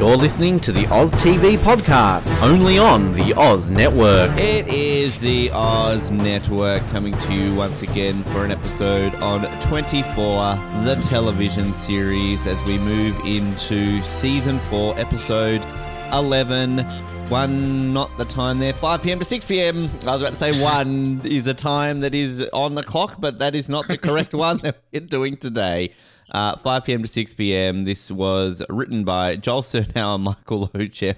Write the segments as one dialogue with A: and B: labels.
A: You're listening to the Oz TV podcast, only on the Oz Network.
B: It is the Oz Network coming to you once again for an episode on 24, the television series, as we move into season 4, episode 11. One, not the time there, 5 p.m. to 6 p.m. I was about to say one is a time that is on the clock, but that is not the correct one that we're doing today. Uh, 5 p.m. to 6 p.m. This was written by Joel Surnow and Michael Loceff,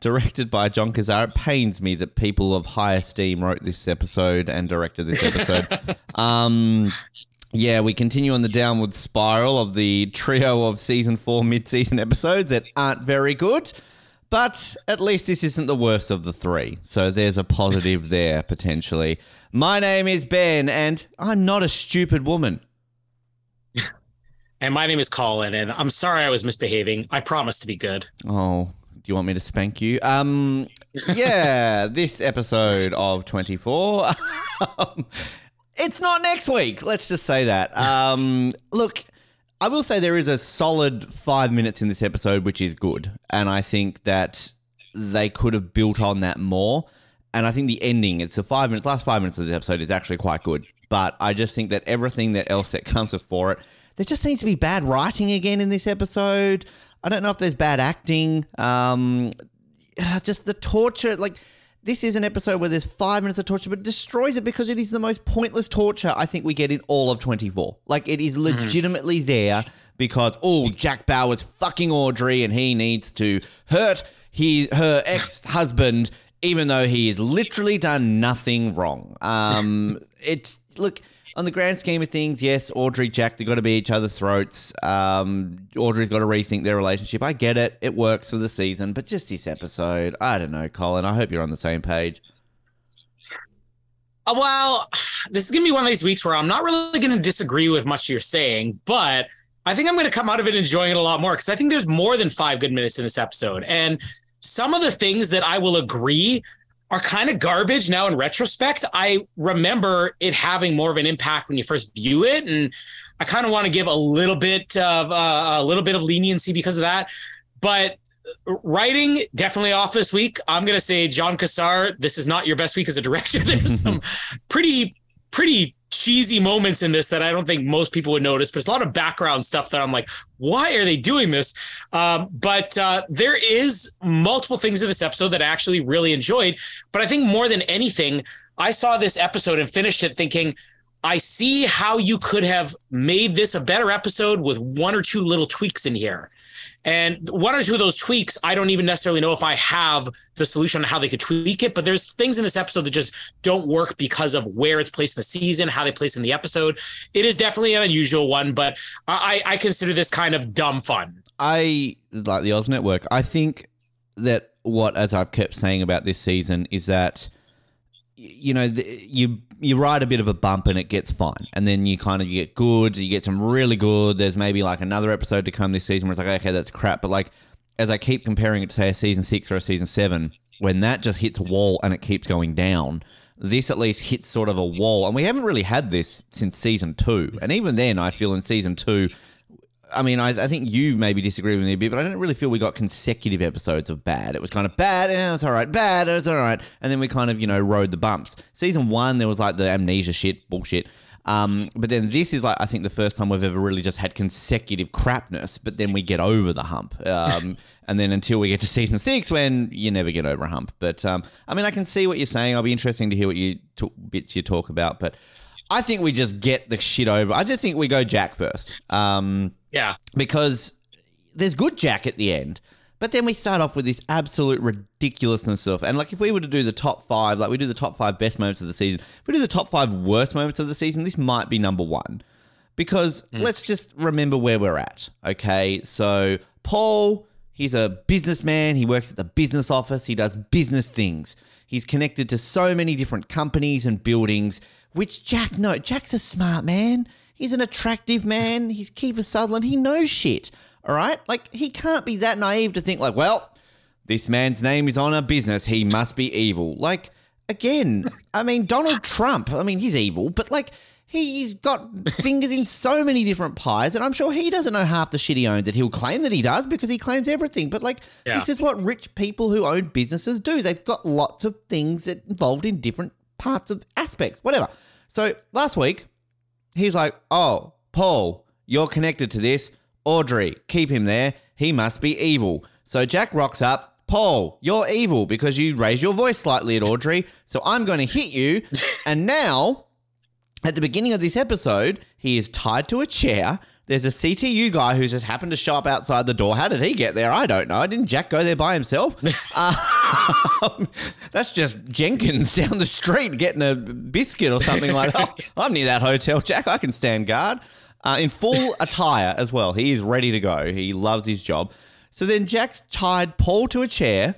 B: directed by John Cassar. It pains me that people of high esteem wrote this episode and directed this episode. um, yeah, we continue on the downward spiral of the trio of season four mid-season episodes that aren't very good. But at least this isn't the worst of the three. So there's a positive there, potentially. My name is Ben, and I'm not a stupid woman.
C: And my name is Colin, and I'm sorry I was misbehaving. I promise to be good.
B: Oh, do you want me to spank you? Um, yeah, this episode of 24. um, it's not next week. Let's just say that. Um, look, I will say there is a solid five minutes in this episode, which is good. And I think that they could have built on that more. And I think the ending, it's the five minutes, last five minutes of this episode is actually quite good. But I just think that everything that else that comes before it, there just seems to be bad writing again in this episode. I don't know if there's bad acting. Um, just the torture, like this is an episode where there's five minutes of torture, but it destroys it because it is the most pointless torture I think we get in all of 24. Like it is legitimately there because oh, Jack Bauer's fucking Audrey and he needs to hurt he her ex husband, even though he has literally done nothing wrong. Um, it's look on the grand scheme of things, yes, Audrey, Jack, they've got to be each other's throats. Um, Audrey's got to rethink their relationship. I get it; it works for the season, but just this episode, I don't know, Colin. I hope you're on the same page.
C: Uh, well, this is going to be one of these weeks where I'm not really going to disagree with much you're saying, but I think I'm going to come out of it enjoying it a lot more because I think there's more than five good minutes in this episode. And some of the things that I will agree are kind of garbage now in retrospect. I remember it having more of an impact when you first view it, and I kind of want to give a little bit of uh, a little bit of leniency because of that. But writing definitely off this week. I'm gonna say John Cassar. This is not your best week as a director. There's some pretty pretty cheesy moments in this that I don't think most people would notice, but it's a lot of background stuff that I'm like, why are they doing this? Um, but uh, there is multiple things in this episode that I actually really enjoyed. But I think more than anything, I saw this episode and finished it thinking, I see how you could have made this a better episode with one or two little tweaks in here. And one or two of those tweaks, I don't even necessarily know if I have the solution on how they could tweak it. But there's things in this episode that just don't work because of where it's placed in the season, how they place in the episode. It is definitely an unusual one, but I, I consider this kind of dumb fun.
B: I like the Oz Network. I think that what, as I've kept saying about this season, is that you know you you ride a bit of a bump and it gets fine, and then you kind of you get good, you get some really good. There's maybe like another episode to come this season where it's like okay, that's crap, but like as I keep comparing it to say a season six or a season seven, when that just hits a wall and it keeps going down. This at least hits sort of a wall, and we haven't really had this since season two. And even then, I feel in season two, I mean, I, I think you maybe disagree with me a bit, but I don't really feel we got consecutive episodes of bad. It was kind of bad, eh, was all right, bad, it was all right, and then we kind of you know rode the bumps. Season one, there was like the amnesia shit, bullshit. Um, but then this is like I think the first time we've ever really just had consecutive crapness, but then we get over the hump. Um, and then until we get to season six, when you never get over a hump. But um, I mean, I can see what you're saying. I'll be interesting to hear what you t- bits you talk about, but. I think we just get the shit over. I just think we go Jack first. Um,
C: Yeah.
B: because there's good Jack at the end. But then we start off with this absolute ridiculousness of, and like if we were to do the top five, like we do the top five best moments of the season, if we do the top five worst moments of the season, this might be number one. Because mm. let's just remember where we're at. Okay. So Paul, he's a businessman. He works at the business office. He does business things. He's connected to so many different companies and buildings, which Jack, no, Jack's a smart man. He's an attractive man. He's Kiefer Sutherland. He knows shit. All right. Like he can't be that naive to think like, well, this man's name is on a business. He must be evil. Like, again, I mean, Donald Trump, I mean, he's evil, but like, he's got fingers in so many different pies, and I'm sure he doesn't know half the shit he owns. And he'll claim that he does because he claims everything. But like,
C: Yeah.
B: this is what rich people who own businesses do. They've got lots of things that involved in different parts of aspects, whatever. So last week, he was like, Oh, Paul, you're connected to this. Audrey, keep him there. He must be evil. So Jack rocks up. Paul, you're evil because you raised your voice slightly at Audrey. So I'm going to hit you. And now, at the beginning of this episode, he is tied to a chair. There's a CTU guy who's just happened to show up outside the door. How did he get there? I don't know. Didn't Jack go there by himself? Um, that's just Jenkins down the street getting a biscuit or something like that. Oh, I'm near that hotel, Jack. I can stand guard. Uh, in full attire as well. He is ready to go. He loves his job. So then Jack's tied Paul to a chair,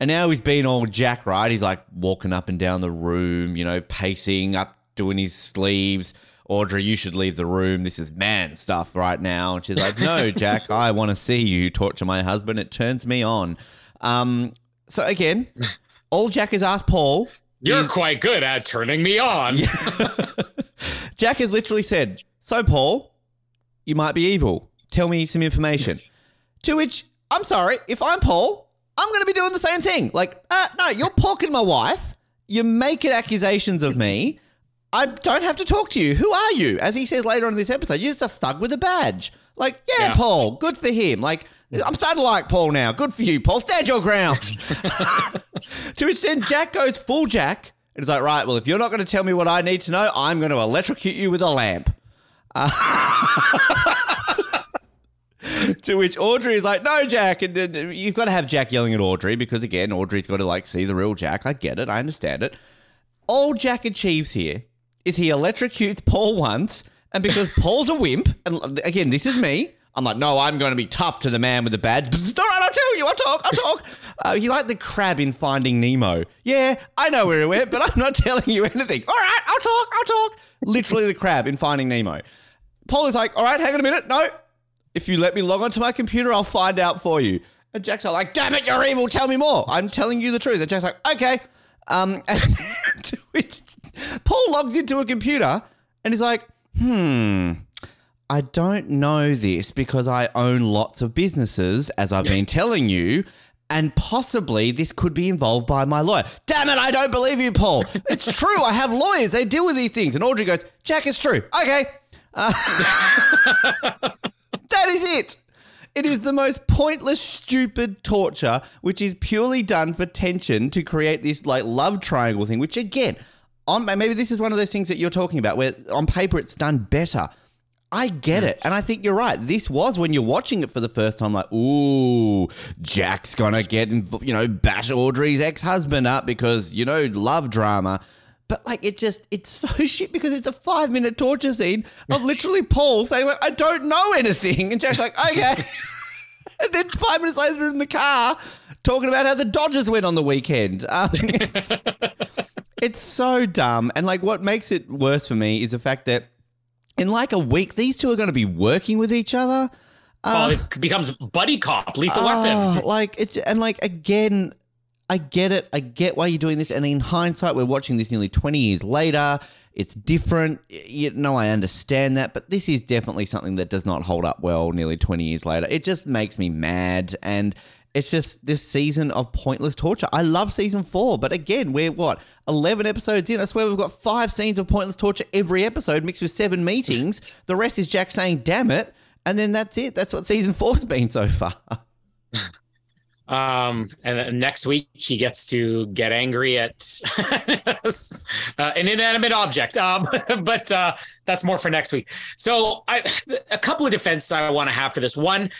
B: and now he's being all Jack, right? He's like walking up and down the room, you know, pacing up, doing his sleeves. Audrey, you should leave the room. This is man stuff right now. And she's like, No, Jack, I want to see you torture my husband. It turns me on. Um, so again, all Jack has asked Paul.
C: You're
B: is-
C: quite good at turning me on.
B: Jack has literally said, So, Paul, you might be evil. Tell me some information. to which, I'm sorry, if I'm Paul, I'm going to be doing the same thing. Like, uh, no, you're porking my wife. You're making accusations of me. I don't have to talk to you. Who are you? As he says later on in this episode, you're just a thug with a badge. Like, yeah,
C: Yeah.
B: Paul, good for him. Like, I'm starting to like Paul now. Good for you, Paul. Stand your ground. to which then Jack goes full Jack and is like, right, well, if you're not going to tell me what I need to know, I'm going to electrocute you with a lamp. Uh, to which Audrey is like, no, Jack. And then you've got to have Jack yelling at Audrey because, again, Audrey's got to like see the real Jack. I get it. I understand it. All Jack achieves here is he electrocutes Paul once, and because Paul's a wimp, and again, this is me. I'm like, no, I'm going to be tough to the man with the badge. All right, I'll tell you, I'll talk, I'll talk. Uh, he's like the crab in Finding Nemo. Yeah, I know where he went, but I'm not telling you anything. All right, I'll talk, I'll talk. Literally the crab in Finding Nemo. Paul is like, all right, hang on a minute. No, if you let me log onto my computer, I'll find out for you. And Jack's like, damn it, you're evil. Tell me more. I'm telling you the truth. And Jack's like, okay. Um, and to which Paul logs into a computer and he's like, hmm, I don't know this because I own lots of businesses, as I've been telling you. And possibly this could be involved by my lawyer. Damn it, I don't believe you, Paul. It's true. I have lawyers. They deal with these things. And Audrey goes, Jack, it's true. Okay. Uh, that is it. It is the most pointless, stupid torture, which is purely done for tension to create this like love triangle thing. Which again, on maybe this is one of those things that you're talking about, where on paper it's done better. I get it, and I think you're right. This was when you're watching it for the first time, like, ooh, Jack's gonna get, you know, bash Audrey's ex-husband up because you know love drama. But like it just it's so shit because it's a five minute torture scene of literally Paul saying like I don't know anything and Jack's like okay, and then five minutes later in the car talking about how the Dodgers went on the weekend. Um, it's, so dumb and like what makes it worse for me is the fact that in like a week these two are going to be working with each other.
C: oh, uh, it becomes buddy cop, lethal weapon.
B: Oh, like it's and like again, I get it. I get why you're doing this. And in hindsight, we're watching this nearly 20 years later. It's different. You know, I understand that, but this is definitely something that does not hold up well nearly 20 years later. It just makes me mad. And it's just this season of pointless torture. I love season four, but again, we're what, 11 episodes in? I swear we've got five scenes of pointless torture every episode mixed with seven meetings. The rest is Jack saying, damn it. And then that's it. That's what season four's been so far.
C: Um, and then next week he gets to get angry at uh, an inanimate object. Um, but uh, that's more for next week. So I, a couple of defenses I want to have for this. One,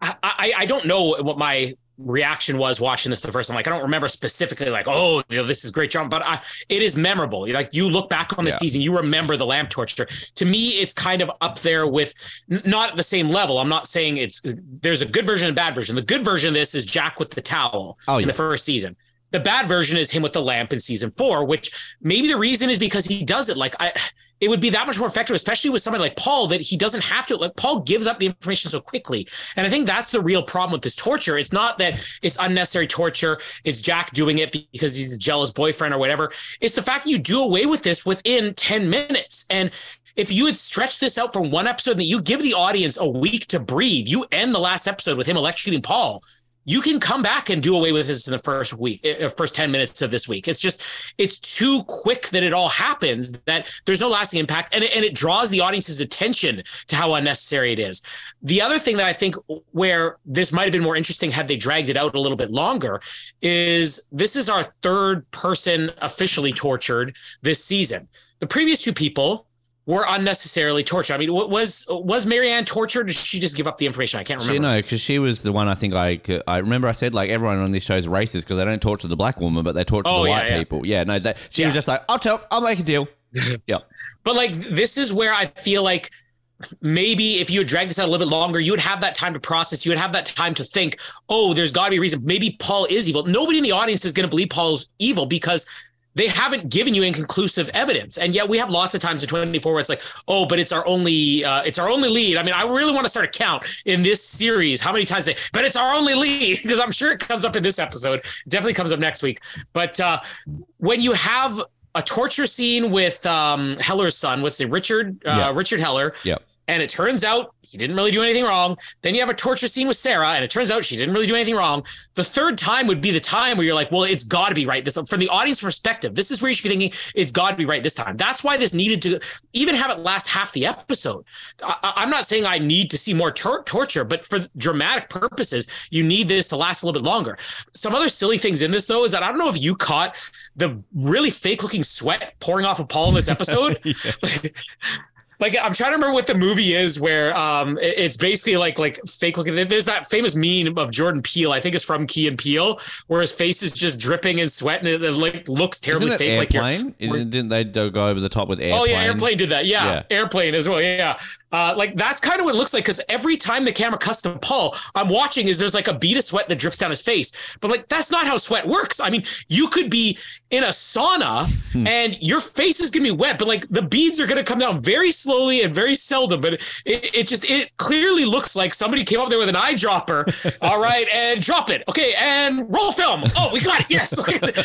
C: I, I, I don't know what my reaction was watching this the first time. Like I don't remember specifically like, oh, you know, this is great John, but I, it is memorable. Like you look back on the yeah. season, you remember the lamp torture. To me, it's kind of up there with not at the same level. I'm not saying it's there's a good version and bad version. The good version of this is Jack with the towel oh, in yeah. the first season. The bad version is him with the lamp in season four, which maybe the reason is because he does it like I it would be that much more effective, especially with somebody like Paul, that he doesn't have to. Like Paul gives up the information so quickly, and I think that's the real problem with this torture. It's not that it's unnecessary torture. It's Jack doing it because he's a jealous boyfriend or whatever. It's the fact that you do away with this within ten minutes, and if you had stretched this out for one episode, that you give the audience a week to breathe, you end the last episode with him electrocuting Paul you can come back and do away with this in the first week, eh, eh, first 10 minutes of this week. It's just, it's too quick that it all happens that there's no lasting impact and it, and it draws the audience's attention to how unnecessary it is. The other thing that I think where this might have been more interesting had they dragged it out a little bit longer is this is our third person officially tortured this season. The previous two people, were unnecessarily tortured. I mean, was was Marianne tortured? did she just give up the information? I can't remember.
B: She, no, because she was the one. I think I I remember I said like everyone on this show is racist because they don't torture the black woman, but they torture oh, the yeah, white yeah. people. Yeah, no, they, she yeah. was just like, I'll tell, I'll make a deal. yeah,
C: but like this is where I feel like maybe if you had dragged this out a little bit longer, you would have that time to process. You would have that time to think, oh, there's got to be a reason. Maybe Paul is evil. Nobody in the audience is going to believe Paul's evil because they haven't given you inconclusive evidence. And yet we have lots of times in 24 where it's like oh but it's our only uh, it's our only lead. I mean i really want to start a count in this series how many times they but it's our only lead because i'm sure it comes up in this episode. It definitely comes up next week. But uh, when you have a torture scene with um, heller's son what's the richard uh, yeah. richard heller
B: yeah
C: and it turns out he didn't really do anything wrong. Then you have a torture scene with Sarah, and it turns out she didn't really do anything wrong. The third time would be the time where you're like, well, it's got to be right. This from the audience perspective, this is where you should be thinking it's got to be right this time. That's why this needed to even have it last half the episode. I, am not saying I need to see more tor- torture, but for dramatic purposes, you need this to last a little bit longer. Some other silly things in this though is that I don't know if you caught the really fake looking sweat pouring off of Paul in this episode. like I'm trying to remember what the movie is where um it's basically like like fake looking. There's that famous meme of Jordan Peele. I think it's from Key and Peele, where his face is just dripping and sweat and it, it like looks terribly
B: Isn't
C: fake.
B: Airplane? Like Isn't, didn't they go over the top with airplane?
C: Oh yeah, airplane did that. Yeah, yeah. airplane as well. Yeah, uh, like that's kind of what it looks like because every time the camera cuts to Paul, I'm watching is there's like a bead of sweat that drips down his face. But like that's not how sweat works. I mean, you could be in a sauna hmm. and your face is gonna be wet, but like the beads are gonna come down very slowly and very seldom. But it, it just it clearly looks like somebody came up there with an eyedropper. All right, and drop it. Okay, and roll film. Oh, we got it. Yes,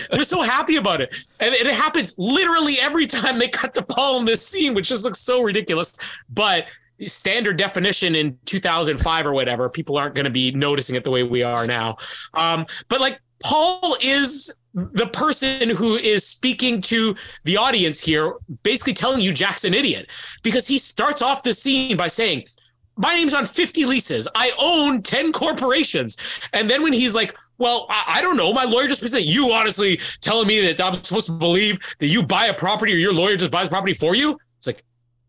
C: they're so happy about it, and it happens literally every time they cut to Paul in this scene, which just looks so ridiculous. But standard definition in 2005 or whatever, people aren't going to be noticing it the way we are now. Um, but like Paul is the person who is speaking to the audience here, basically telling you Jack's an idiot because he starts off the scene by saying, my name's on 50 leases. I own 10 corporations. And then when he's like, well, I, I don't know. My lawyer just said you honestly telling me that I'm supposed to believe that you buy a property or your lawyer just buys property for you.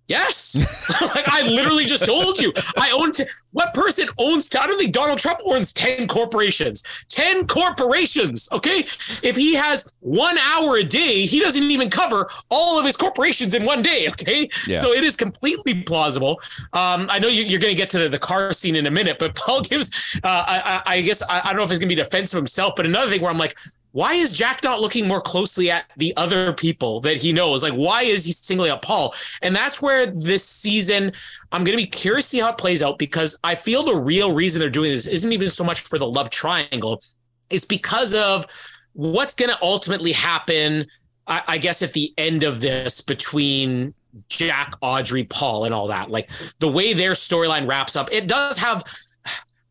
C: Yes. like I literally just told you. I own t- what person owns t- I don't think Donald Trump owns 10 corporations. 10 corporations. Okay. If he has one hour a day, he doesn't even cover all of his corporations in one day. Okay. Yeah. So it is completely plausible. Um, I know you, are going to get to the, the, car scene in a minute, but Paul gives, uh, I, I, guess, I, I don't know if it's going to be defensive himself, but another thing where I'm like, why is Jack not looking more closely at the other people that he knows? Like, why is he singling out Paul? And that's where this season, I'm going to be curious to see how it plays out because I feel the real reason they're doing this isn't even so much for the love triangle, it's because of what's going to ultimately happen, I, I guess, at the end of this between Jack, Audrey, Paul, and all that. Like the way their storyline wraps up, it does have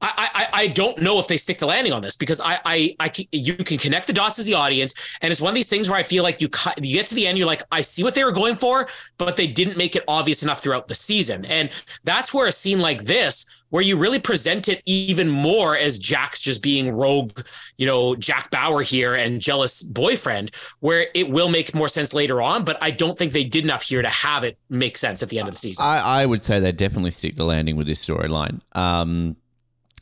C: I, I, I don't know if they stick the landing on this because I, I, I, you can connect the dots as the audience, and it's one of these things where I feel like you cut, you get to the end, you're like, I see what they were going for, but they didn't make it obvious enough throughout the season, and that's where a scene like this where you really present it even more as Jack's just being rogue, you know, Jack Bauer here and jealous boyfriend, where it will make more sense later on. But I don't think they did enough here to have it make sense at the end of the season.
B: I, I would say they definitely stick the landing with this storyline. Um,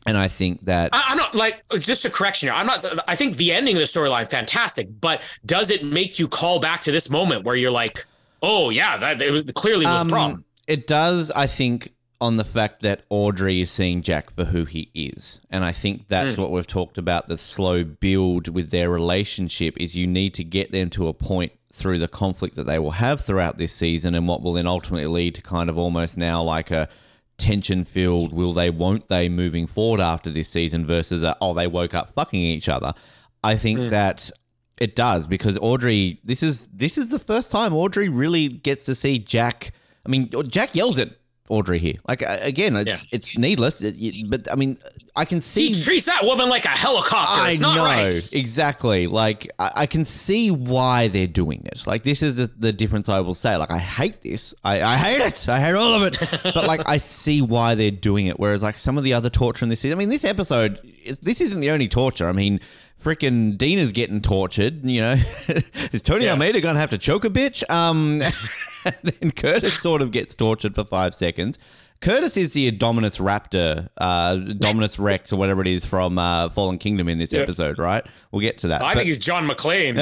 B: and I think that
C: I, I'm not like just a correction here. I'm not. I think the ending of the storyline fantastic, but does it make you call back to this moment where you're like, oh yeah, that it clearly was a
B: Um,
C: problem.
B: It does, I think, on the fact that Audrey is seeing Jack for who he is. And I think that's
C: Hmm.
B: what we've talked about the slow build with their relationship is you need to get them to a point through the conflict that they will have throughout this season and what will then ultimately lead to kind of almost now like a tension filled will they won't they moving forward after this season versus a, oh they woke up fucking each other. I think
C: Hmm.
B: that it does because Audrey this is this is the first time Audrey really gets to see Jack I mean, Jack yells at Audrey here. Like again, it's it's needless, but I mean, I can see.
C: He treats that woman like a helicopter.
B: I
C: it's not
B: know
C: right.
B: exactly. Like I, I can see why they're doing it. Like this is the, the difference. I will say. Like I hate this. I, I hate it. I hate all of it. but like I see why they're doing it. Whereas like some of the other torture in this. I mean, this episode. This isn't the only torture. I mean. Freaking Dina's getting tortured, you know. Is Tony
C: Yeah.
B: Almeida gonna have to choke a bitch? Um, and then Curtis sort of gets tortured for five seconds. Curtis is the Dominus Raptor, uh, Dominus Rex, or whatever it is from uh, Fallen Kingdom in this episode, right? We'll get to that.
C: I
B: But-
C: think he's John McClane.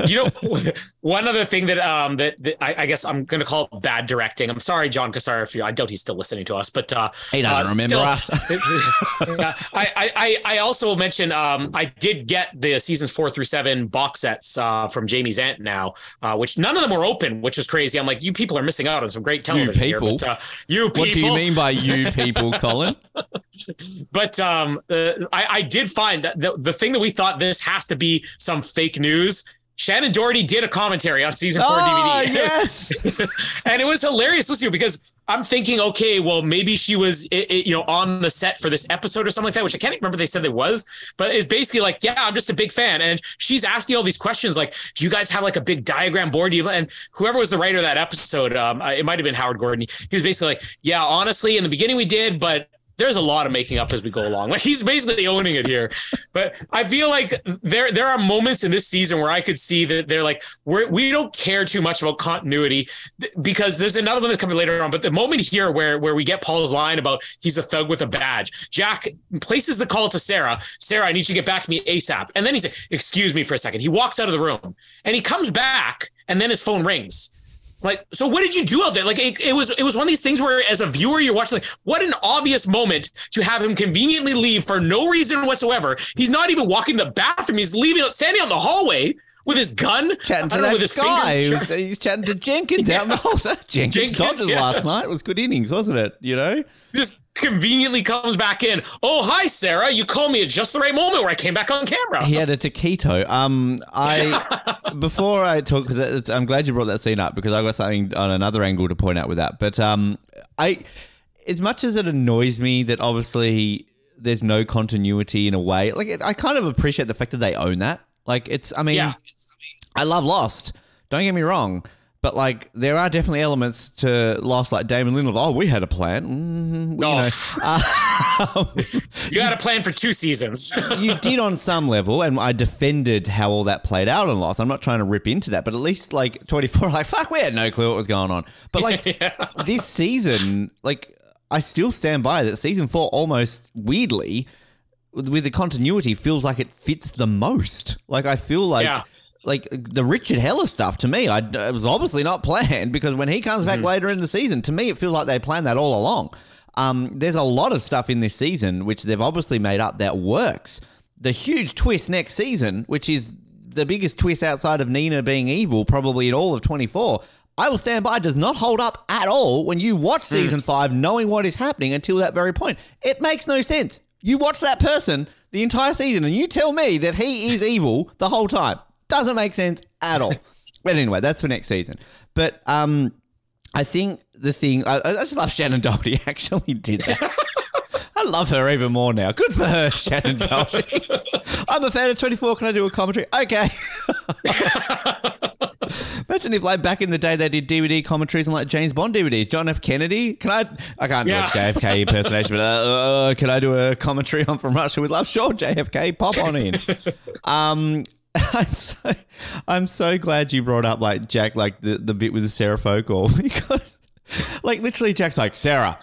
C: you know, one other thing that um that, that I, I guess I'm going to call it bad directing. I'm sorry, John Cassar, if you I doubt he's still listening to us, but uh,
B: He doesn't
C: uh,
B: remember us.
C: I, I I I also will mention um I did get the seasons four through seven box sets uh from Jamie's aunt now, uh, which none of them were open, which is crazy. I'm like, you people are missing out on some great television you
B: people?
C: here. But, uh, you people.
B: You mean by you people, Colin?
C: But um, uh, I, I did find that the, the thing that we thought this has to be some fake news. Shannen Doherty did a commentary on season four
B: oh,
C: DVD.
B: yes.
C: and it was hilarious listening to because I'm thinking, okay, well, maybe she was, i- i- you know, on the set for this episode or something like that, which I can't remember. They said it was, but it's basically like, yeah, I'm just a big fan, and she's asking all these questions, like, do you guys have like a big diagram board? You, and whoever was the writer of that episode, um, it might have been Howard Gordon. He was basically like, yeah, honestly, in the beginning we did, but there's a lot of making up as we go along. Like he's basically owning it here. But I feel like there there are moments in this season where I could see that they're like we're we don't care too much about continuity because there's another one that's coming later on. But the moment here where where we get Paul's line about he's a thug with a badge, Jack places the call to Sarah. Sarah, I need you to get back to me ASAP. And then he said, "Excuse me for a second. He walks out of the room and he comes back, and then his phone rings. Like, so what did you do out there? Like, it, it was it was one of these things where, as a viewer, you're watching like, what an obvious moment to have him conveniently leave for no reason whatsoever. He's not even walking the bathroom. He's leaving, standing in the hallway with his gun,
B: Chatting to that
C: with
B: guy. He was- he's chatting to Jenkins out in the hall. Jenkins,
C: Jenkins,
B: Dodgers
C: yeah.
B: last night. It was good innings, wasn't it? You know?
C: just conveniently comes back in. Oh, hi, Sarah. You called me at just the right moment where I came back on camera.
B: He had a taquito. Um, I before I talk, because I'm glad you brought that scene up because I got something on another angle to point out with that. But um, I, as much as it annoys me that obviously there's no continuity in a way, like it, I kind of appreciate the fact that they own that. Like it's, I mean,
C: Yeah.
B: I love Lost. Don't get me wrong. But like, there are definitely elements to Lost, like Damon Lindelof. Oh, we had a plan. Mm, you
C: Oh,
B: know, um,
C: you got a plan for two seasons.
B: you did on some level, and I defended how all that played out in Lost. I'm not trying to rip into that, but at least like 24, like fuck, we had no clue what was going on. But like this season, like I still stand by that season four almost weirdly with the continuity feels like it fits the most. Like I feel like.
C: Yeah.
B: Like the Richard Heller stuff to me, I, it was obviously not planned because when he comes back later in the season, to me it feels like they planned that all along. Um, there's a lot of stuff in this season which they've obviously made up that works. The huge twist next season, which is the biggest twist outside of Nina being evil, probably in all of 24, I will stand by, does not hold up at all when you watch season five knowing what is happening until that very point. It makes no sense. You watch that person the entire season and you tell me that he is evil the whole time. Doesn't make sense at all. but anyway, that's for next season. But um, I think the thing I, I just love Shannen Doherty actually did that. I love her even more now. Good for her, Shannen Doherty. I'm a fan of 24. Can I do a commentary? Okay. Imagine if, like, back in the day, they did DVD commentaries on like James Bond DVDs. John F. Kennedy. Can I? I can't do
C: Yeah.
B: a JFK impersonation, but uh, uh, can I do a commentary on From Russia with Love? Sure, JFK, pop on in. um, I'm so, I'm so glad you brought up like Jack, like the, the bit with the Sarah Focal because, like, literally, Jack's like Sarah.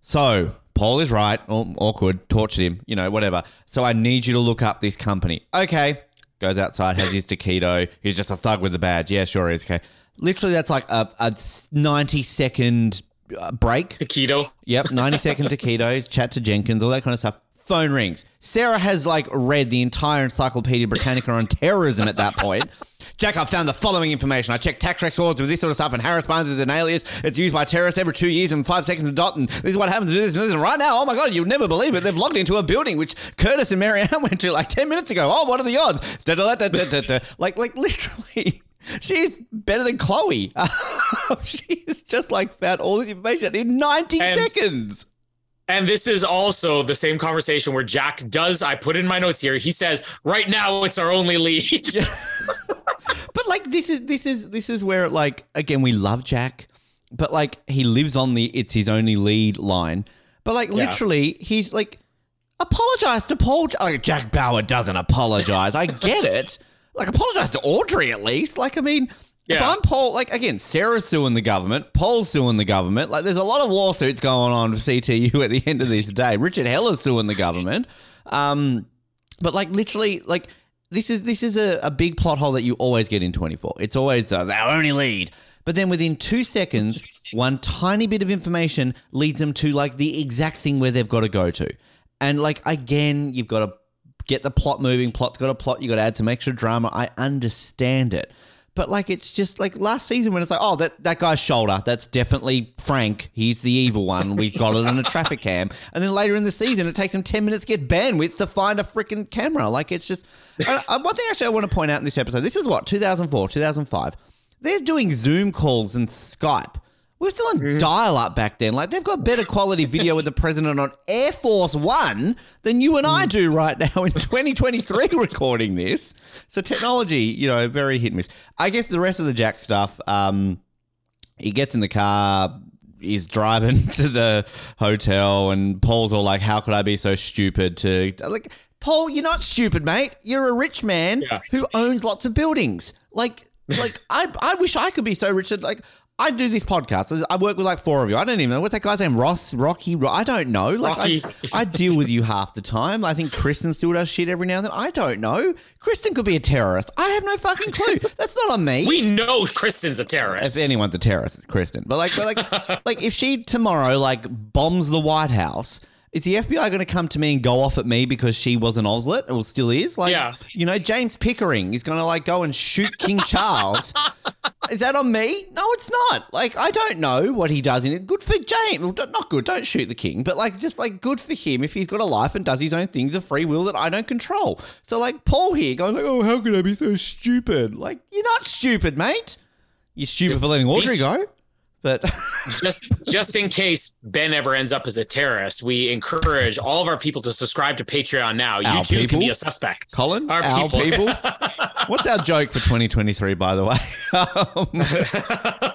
B: So Paul is right. Awkward. Tortured him. You know, whatever. So I need you to look up this company. Okay. Goes outside, has his taquito. He's just a thug with a badge. Yeah, sure is. Okay. Literally, that's like a, a 90 second uh, break.
C: Taquito.
B: Yep, 90 second taquito, chat to Jenkins, all that kind of stuff. Phone rings. Sarah has like read the entire Encyclopedia Britannica on terrorism at that point. Jack, I've found the following information. I checked tax records with this sort of stuff, and Harris Barnes is an alias. It's used by terrorists every two years and five seconds a dot. And this is what happens to this and this. And right now, oh my God, you'd never believe it. They've logged into a building which Curtis and Marianne went to like 10 minutes ago. Oh, what are the odds? Da, da, da. Like, like literally. She's better than Chloe. She's just like found all this information in 90
C: And-
B: seconds.
C: And this is also the same conversation where Jack does. I put in my notes here. He says, "Right now, it's our only lead."
B: But like this is this is this is where like again we love Jack, but like he lives on the it's his only lead line. But like literally he's like apologize to Paul. Like Jack Bauer doesn't apologize. I get it. Like apologize to Audrey at least. Like I mean. If I'm Paul, like again, Sarah's suing the government, Paul's suing the government. Like, there's a lot of lawsuits going on for CTU at the end of this day. Richard Heller's suing the government. Um, but like literally, like this is this is a, a big plot hole that you always get in 24. It's always uh, our only lead. But then within two seconds, one tiny bit of information leads them to like the exact thing where they've got to go to. And like again, you've got to get the plot moving. Plot's got a plot. You got to add some extra drama. I understand it. But like it's just like last season when it's like, oh, that, that guy's shoulder, that's definitely Frank. He's the evil one. We've got it on a traffic cam. And then later in the season, it takes him 10 minutes to get bandwidth to find a freaking camera. Like it's just. Uh, uh, one thing actually I want to point out in this episode this is what, 2004, 2005. They're doing Zoom calls and Skype. We're still on dial up back then. Like, they've got better quality video with the president on Air Force One than you and I do right now in 2023 recording this. So, technology, you know, very hit and miss. I guess the rest of the Jack stuff, um, he gets in the car, he's driving to the hotel, and Paul's all like, How could I be so stupid to. Like, Paul, you're not stupid, mate. You're a rich man
C: Yeah.
B: who owns lots of buildings. Like, like I, I wish I could be so rich that like I do this podcast. I work with like four of you. I don't even know what's that guy's name. Ross, Rocky. Ro- I don't know. Like I. I deal with you half the time. I think Kristen still does shit every now and then. I don't know. Kristen could be a terrorist. I have no fucking clue. That's not on me.
C: we know Kristen's a terrorist.
B: if anyone's a terrorist, it's Kristen. But like, but like, like if she tomorrow like bombs the White House, is the FBI going to come to me and go off at me because she was an Oslet or still is? Like,
C: Yeah.
B: you know, James Pickering is going to like go and shoot King Charles. Is that on me? No, it's not. Like, I don't know what he does in it. Good for James. Well, not good. Don't shoot the king, but like, just like good for him if he's got a life and does his own things of free will that I don't control. So like, Paul here going like, oh, how could I be so stupid? Like, you're not stupid, mate. You're stupid for letting Audrey go. But
C: just just in case Ben ever ends up as a terrorist, we encourage all of our people to subscribe to Patreon now. You
B: Our
C: too
B: people?
C: can be a suspect.
B: Colin,
C: Our
B: our
C: people.
B: people. What's our joke for 2023, by the way? Um,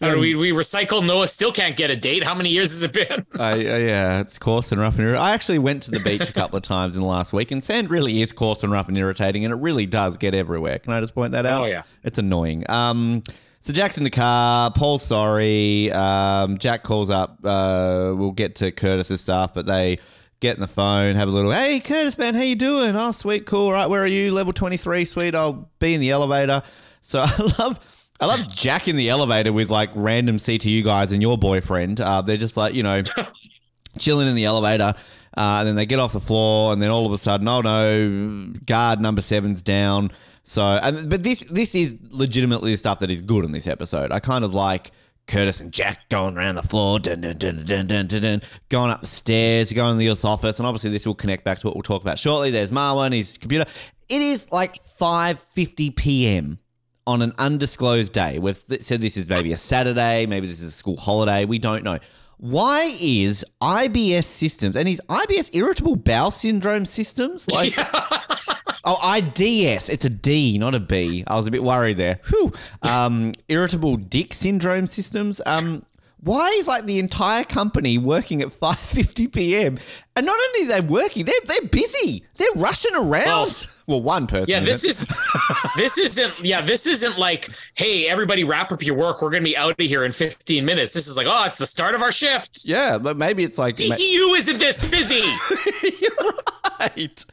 C: And we, we recycle Noah still can't get a date. How many years has it been?
B: Uh, yeah, it's coarse and rough and irritating. I actually went to the beach a couple of times in the last week, and sand really is coarse and rough and irritating, and it really does get everywhere. Can I just point that out?
C: Oh, yeah.
B: it's annoying. Um, so Jack's in the car. Paul's sorry. Um, Jack calls up. Uh, we'll get to Curtis's stuff, but they get in the phone, have a little. Hey, Curtis, man, how you doing? Oh, sweet, cool. All right, where are you? Level twenty three. Sweet. I'll be in the elevator. So I love. I love Jack in the elevator with like random CTU guys and your boyfriend. Uh, they're just like, you know, chilling in the elevator. Uh, and then they get off the floor, and then all of a sudden, oh no, guard number seven's down. So, and, but this this is legitimately the stuff that is good in this episode. I kind of like Curtis and Jack going around the floor, dun, dun, dun, dun, dun, dun, dun, going up the stairs, going to the office, and obviously this will connect back to what we'll talk about shortly. There's Marwan, his computer. It is like 5:50 p.m. on an undisclosed day. We've th- said this is maybe a Saturday, maybe this is a school holiday. We don't know. Why is IBS systems and is IBS irritable bowel syndrome systems like Oh, IDS. It's a D, not a B. I was a bit worried there. Whew. Um, irritable dick syndrome systems. Um, why is like the entire company working at 5:50 p.m. and not only are they working, they're they're busy. They're rushing around.
C: Well,
B: Well, one person.
C: Yeah, this is this isn't yeah, this isn't like, hey, everybody wrap up your work. We're gonna be out of here in 15 minutes. This is like, oh, it's the start of our shift.
B: Yeah, but maybe it's like
C: CTU isn't this busy.
B: right.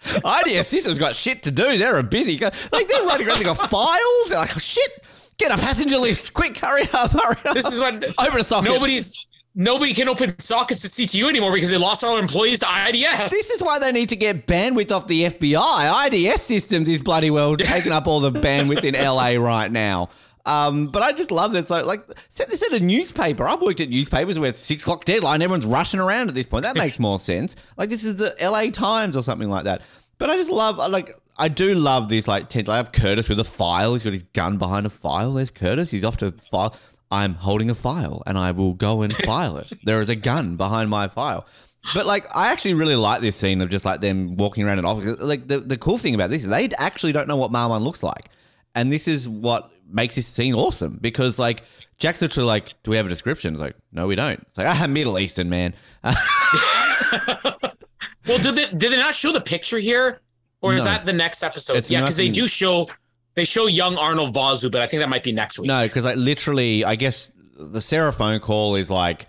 B: IDS systems got shit to do. They're a busy. Like they're running around. They got files. They're like, oh, shit. Get a passenger list. Quick, hurry up, hurry up.
C: This is what
B: Open a socket.
C: nobody's nobody can open sockets at CTU anymore because they lost all their employees to IDS.
B: This is why they need to get bandwidth off the FBI. IDS systems is bloody well taking up all the bandwidth in LA right now. Um, but I just love that. So, like, set this at a newspaper. I've worked at newspapers where it's six o'clock deadline. Everyone's rushing around at this point. That makes more sense. Like, this is the LA Times or something like that. But I just love, like, I do love this. Like, tent. I have Curtis with a file. He's got his gun behind a file. There's Curtis. He's off to file. I'm holding a file and I will go and file it. There is a gun behind my file. But like, I actually really like this scene of just like them walking around an office. Like the, the cool thing about this is they actually don't know what Marwan looks like, and this is what makes this scene awesome because like Jack's literally like, "Do we have a description?" It's like, "No, we don't." It's like, "Ah, Middle Eastern man."
C: well, did they did they not show the picture here? Or is
B: No.
C: that the next episode?
B: It's
C: yeah, because they
B: nothing-
C: do show they show young Arnold Vosloo, but I think that might be next week.
B: No, because like literally, I guess the Sarah phone call is like,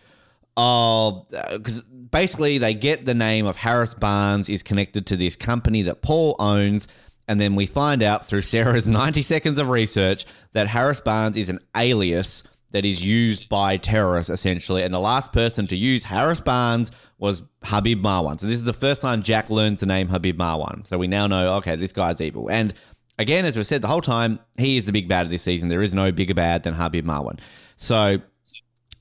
B: oh, because basically they get the name of Harris Barnes is connected to this company that Paul owns. And then we find out through Sarah's 90 seconds of research that Harris Barnes is an alias that is used by terrorists essentially. And the last person to use Harris Barnes was Habib Marwan. So this is the first time Jack learns the name Habib Marwan. So we now know, okay, this guy's evil. And again, as we've said the whole time, he is the big bad of this season. There is no bigger bad than Habib Marwan. So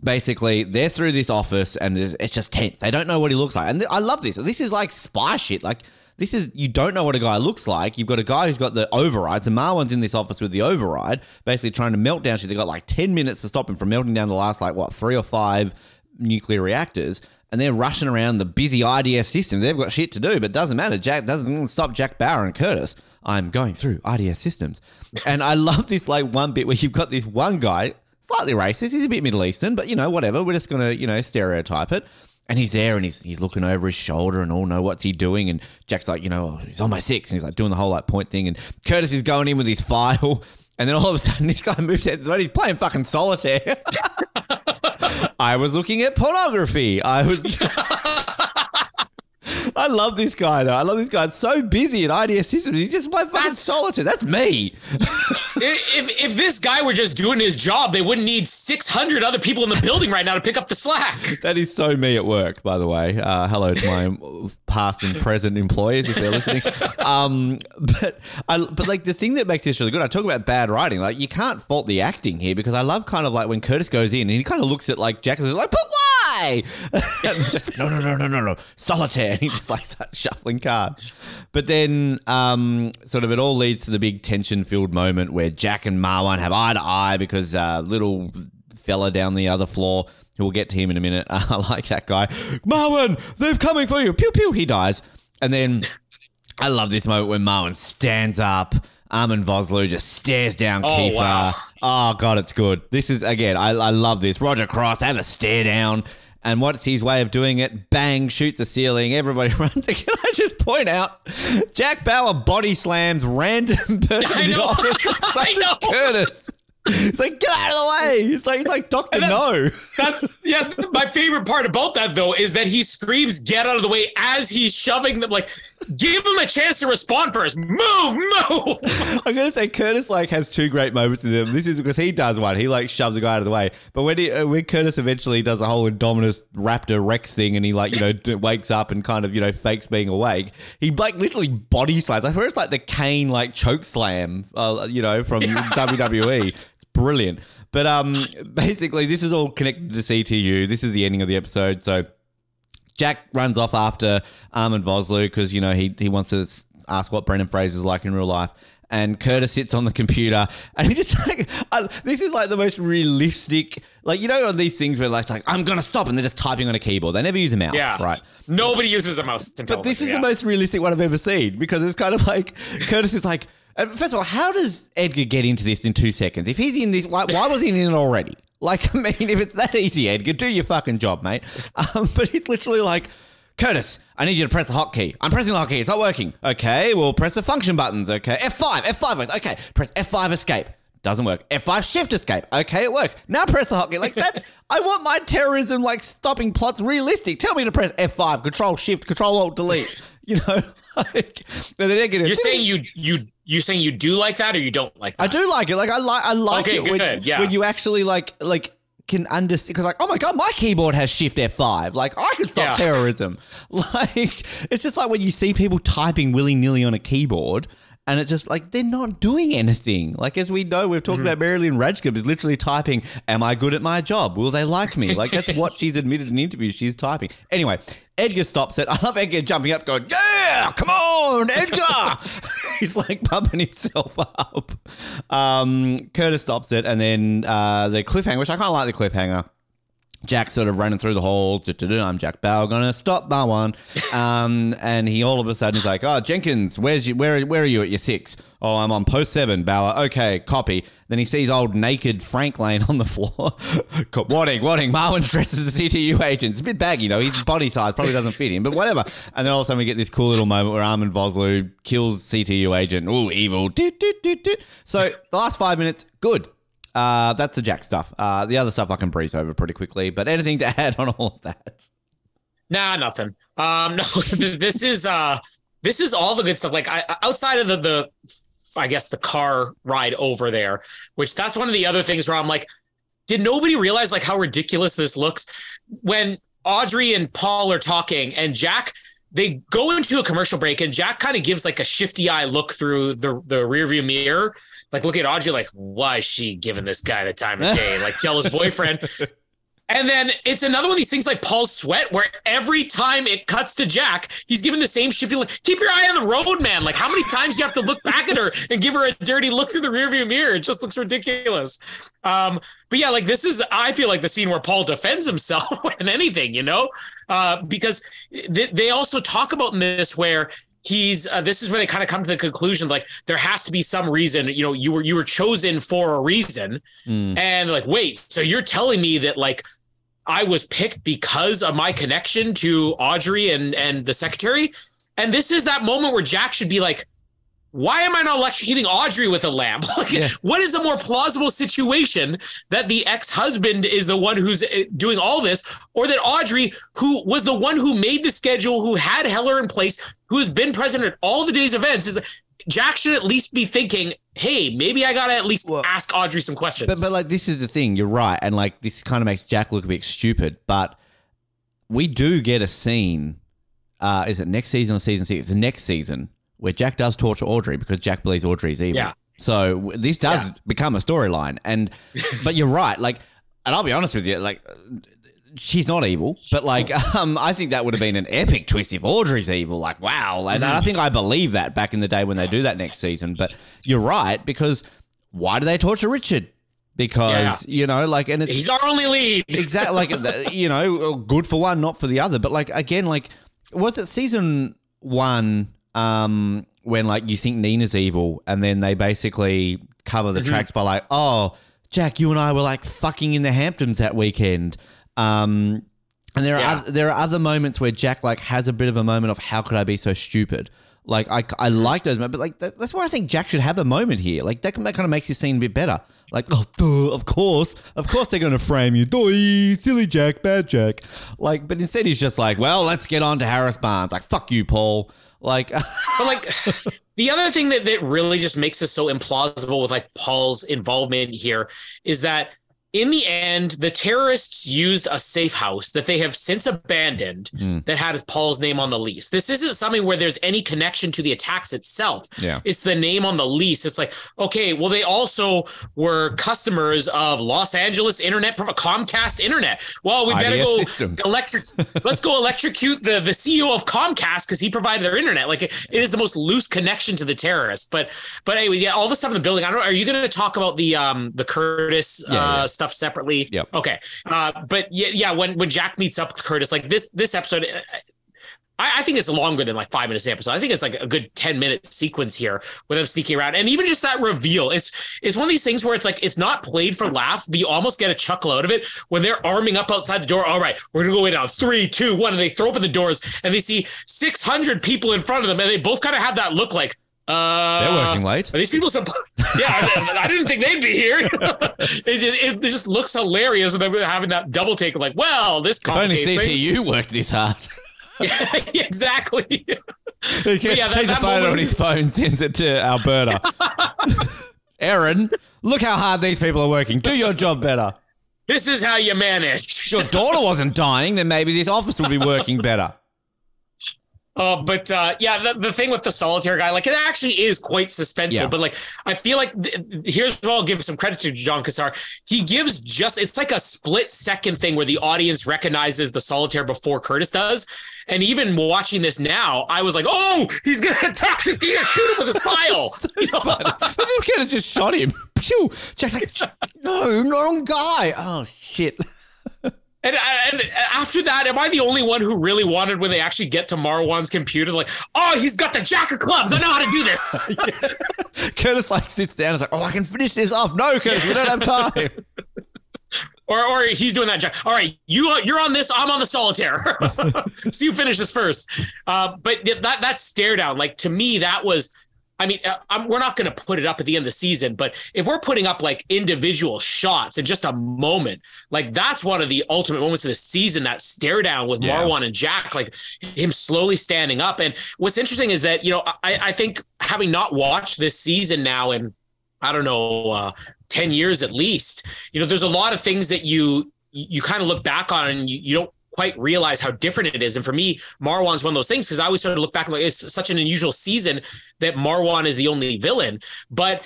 B: basically, they're through this office and it's just tense. They don't know what he looks like. And I love this. This is like spy shit. Like, this is, you don't know what a guy looks like. You've got a guy who's got the override. So Marwan's in this office with the override, basically trying to melt down shit. They've got like 10 minutes to stop him from melting down the last, like, what, three or five nuclear reactors. And they're rushing around the busy IDS systems. They've got shit to do, but doesn't matter. Jack doesn't stop Jack Bauer and Curtis. I'm going through IDS systems. And I love this like one bit where you've got this one guy, slightly racist. He's a bit Middle Eastern, but you know, whatever. We're just gonna, you know, stereotype it. And he's there and he's he's looking over his shoulder and all know what's he doing. And Jack's like, you know, oh, he's on my six. And he's like doing the whole like point thing. And Curtis is going in with his file. And then all of a sudden this guy moves and he's playing fucking solitaire. I was looking at pornography. I was I love this guy though. I love this guy. It's so busy at IDS systems. He's just playing fucking
C: That's-
B: solitaire. That's me.
C: if if this guy were just doing his job, they wouldn't need 600 other people in the building right now to pick up the slack.
B: That is so me at work, by the way. Uh, hello to my past and present employers if they're listening. Um, but I, but like the thing that makes this really good, I talk about bad writing. Like you can't fault the acting here because I love kind of like when Curtis goes in and he kind of looks at like Jack and is like, but why? And just no, no, no, no, no, no, solitaire. And he just like starts shuffling cards. But then, um, sort of, it all leads to the big tension-filled moment where Jack and Marwan have eye to eye because uh, little fella down the other floor. Who we'll get to him in a minute. I like that guy. Marwan, they're coming for you. Pew pew. He dies, and then I love this moment when Marwan stands up. Armin Vosloo just stares down
C: Oh,
B: Kiefer.
C: wow.
B: Oh god, it's good. This is again. I, I love this. Roger Cross have a stare down. And what's his way of doing it? Bang, shoots a ceiling. Everybody runs. Can I just point out? Jack Bauer body slams random person
C: I
B: in the
C: know.
B: office. It's
C: I know.
B: Curtis. It's like get out of the way. It's like it's like Doctor
C: then-
B: No.
C: That's yeah. My favorite part about that though is that he screams "Get out of the way!" as he's shoving them. Like, give him a chance to respond first. Move, move.
B: I'm gonna say Curtis like has two great moments in them. This is because he does one. He like shoves a guy out of the way. But when he, uh, when Curtis eventually does a whole Indominus Raptor Rex thing, and he like you know d- wakes up and kind of you know fakes being awake, he like literally body slams. I swear it's like the Kane like choke slam, uh, you know, from WWE. Brilliant. But um, basically, this is all connected to CTU. This is the ending of the episode. So Jack runs off after Armand Vosloo because you know he he wants to ask what Brendan Fraser's like in real life. And Curtis sits on the computer, and he just like I, this is like the most realistic, like you know, on these things where like, like I'm gonna stop, and they're just typing on a keyboard. They never use a mouse,
C: Yeah.
B: right?
C: Nobody uses a mouse.
B: But this is
C: yeah.
B: the most realistic one I've ever seen because it's kind of like Curtis is like. Uh, First of all, how does Edgar get into this in two seconds? If he's in this, why, why was he in it already? Like, I mean, if it's that easy, Edgar, do your fucking job, mate. Um, but he's literally like, Curtis, I need you to press the hotkey. I'm pressing the hotkey. It's not working. Okay, we'll press the function buttons. Okay, F5, F5 works. Okay, press F5 escape. Doesn't work. F5 shift escape. Okay, it works. Now press the hotkey. Like that. I want my terrorism, like stopping plots realistic. Tell me to press F5, control shift, control alt delete. You know, like, then Edgar,
C: You're saying you you you saying you do like that or you don't like that?
B: I do like it. Like I like I like
C: Okay,
B: it when,
C: yeah.
B: when you actually like like can understand because like oh my god my keyboard has shift F5 like I could stop
C: Yeah.
B: terrorism like it's just like when you see people typing willy nilly on a keyboard and it's just like they're not doing anything. Like as we know we've talked Mm-hmm. about Mary Lynn Rajskub is literally typing am I good at my job? Will they like me? Like that's what she's admitted in interviews she's typing. Anyway Edgar stops it. I love Edgar jumping up going yeah come on Edgar! He's like pumping himself up. Um, Curtis stops it, and then uh, the cliffhanger, which I kind of like the cliffhanger. Jack sort of running through the halls. I'm Jack Bauer, gonna stop that one. Um, and he all of a sudden is like, "Oh, Jenkins, where's you? Where where are you at your six? Oh, I'm on post seven, Bauer. Okay, copy." Then he sees old naked Frank Lane on the floor. Warning, warning. Marwan dresses the CTU agent. It's a bit baggy, though. His body size probably doesn't fit him, but whatever. And then all of a sudden we get this cool little moment where Arnold Vosloo kills CTU agent. Ooh, evil. So the last five minutes, good. Uh, that's the Jack stuff. Uh, the other stuff I can breeze over pretty quickly. But anything to add on all of that?
C: Nah, nothing. Um, no, this is uh, this is all the good stuff. Like I, outside of the the, I guess the car ride over there, which that's one of the other things where I'm like, did nobody realize like how ridiculous this looks when Audrey and Paul are talking and Jack. They go into a commercial break and Jack kind of gives like a shifty eye look through the the rearview mirror, like look at Audrey, like why is she giving this guy the time of day? Like jealous boyfriend. And then it's another one of these things like Paul's sweat, where every time it cuts to Jack, he's giving the same shifty look. Keep your eye on the road, man. Like, how many times do you have to look back at her and give her a dirty look through the rearview mirror? It just looks ridiculous. Um, but yeah, like this is, I feel like the scene where Paul defends himself than anything, you know, uh, because they, they also talk about in this where he's uh, this is where they kind of come to the conclusion like there has to be some reason you know you were you were chosen for a reason and like wait so you're telling me that like I was picked because of my connection to Audrey and and the secretary. And this is that moment where Jack should be like, why am I not electrocuting Audrey with a lamp? Like,
B: Yeah.
C: what is a more plausible situation that the ex-husband is the one who's uh, doing all this, or that Audrey, who was the one who made the schedule, who had Heller in place, who has been present at all the day's events, is Jack should at least be thinking, hey, maybe I gotta at least
B: Well,
C: ask Audrey some questions.
B: But but like this is the thing. You're right, and like this kind of makes Jack look a bit stupid. But we do get a scene. Uh, is it next season or season six? It's the next season where Jack does torture Audrey because Jack believes Audrey's evil.
C: Yeah.
B: So this does
C: Yeah.
B: become a storyline, and but you're right. Like, and I'll be honest with you, like. She's not evil, but like, um, I think that would have been an epic twist if Audrey's evil. Like, wow, and I think I believe that back in the day when they do that next season. But you're right because why do they torture Richard? Because you know, like, and it's
C: He's our only lead.
B: exactly like you know, good for one, not for the other. But like again, like was it season one um when like you think Nina's evil and then they basically cover the tracks by like, oh, Jack, you and I were like fucking in the Hamptons that weekend. Um and there are
C: Yeah.
B: other, there are other moments where Jack like has a bit of a moment of how could I be so stupid. Like I, I like those moments, but like that, that's why I think Jack should have a moment here. Like that, that kind of makes his scene a bit better. Like oh, duh, of course, of course they're gonna frame you, Doy, silly Jack, bad Jack. Like, but instead he's just like, well, let's get on to Harris Barnes. Like fuck you, Paul. Like,
C: But like the other thing that, that really just makes this so implausible with like Paul's involvement here is that in the end, the terrorists used a safe house that they have since abandoned
B: Hmm.
C: that had Paul's name on the lease. This isn't something where there's any connection to the attacks itself.
B: Yeah.
C: It's the name on the lease. It's like, okay, well, they also were customers of Los Angeles Internet, Comcast Internet. Well, we better
B: IDS
C: go
B: systems.
C: electric. let's go electrocute the the CEO of Comcast because he provided their internet. Like it, it is the most loose connection to the terrorists. But but anyways, yeah, all the stuff in the building. I don't. know. Are you going to talk about the um the Curtis
B: Yeah,
C: uh,
B: yeah.
C: stuff separately?
B: Yeah.
C: Okay. Uh, but yeah, yeah. When when Jack meets up with Curtis, like this this episode. uh, I, I, think it's longer than like five minutes episode. I think it's like a good 10 minute sequence here with them sneaking around. And even just that reveal, it's it's one of these things where it's like it's not played for laugh, but you almost get a chuckle out of it when they're arming up outside the door. All right, we're gonna go in now. Three, two, one, and they throw open the doors and they see 600 people in front of them, and they both kind of have that look like uh,
B: They're working late.
C: Are these people? Some, yeah, I, I, didn't think they'd be here. it, just, it, just looks hilarious when they're having that double take of like, well, this
B: if only CTU worked this hard.
C: yeah, exactly.
B: He yeah, that, takes that a photo on his phone, sends it to Alberta. Erin, look how hard these people are working. Do your job better.
C: This is how you manage.
B: your daughter wasn't dying, then maybe this office would be working better.
C: Uh, but uh, yeah, the, the thing with the solitaire guy, like it actually is quite suspenseful. Yeah. But like, I feel like th- here's what I'll give some credit to John Cassar. He gives just it's like a split second thing where the audience recognizes the solitaire before Curtis does. And even watching this now, I was like, "Oh, he's gonna attack! He's gonna shoot him with a file." so you know?
B: Could have just shot him. Pew! Just like, no, wrong guy. Oh shit.
C: And, and after that, am I the only one who really wanted when they actually get to Marwan's computer, like, oh, he's got the jack of clubs. I know how to do this.
B: Curtis like sits down and is like, oh, I can finish this off. No, Curtis, we don't have time.
C: or, or he's doing that. Jack. All right, you you're on this. I'm on the solitaire. so you finish this first. Uh, but that that stare down, like to me, that was I mean, uh, I'm, we're not going to put it up at the end of the season, but if we're putting up like individual shots in just a moment, like that's one of the ultimate moments of the season. That stare down with yeah. Marwan and Jack, like him slowly standing up. And what's interesting is that you know I, I think having not watched this season now and I don't know uh, ten years at least, you know, there's a lot of things that you you kind of look back on and you, you don't quite realize how different it is. And for me, Marwan's one of those things because I always sort of look back and like it's such an unusual season that Marwan is the only villain. But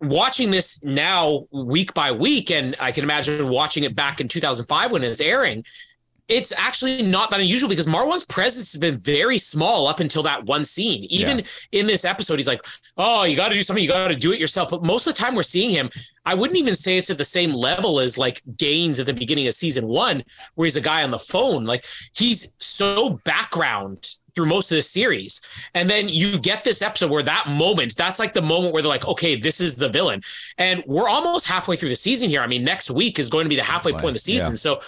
C: watching this now week by week, and I can imagine watching it back in 2005 when it's airing, it's actually not that unusual because Marwan's presence has been very small up until that one scene. Even yeah. in this episode, he's like, "Oh, you got to do something. You got to do it yourself." But most of the time, we're seeing him. I wouldn't even say it's at the same level as like Gaines at the beginning of season one, where he's a guy on the phone. Like he's so background through most of the series. And then you get this episode where that moment, that's like the moment where they're like, okay, this is the villain. And we're almost halfway through the season here. I mean, next week is going to be the halfway point of the season. Yeah. So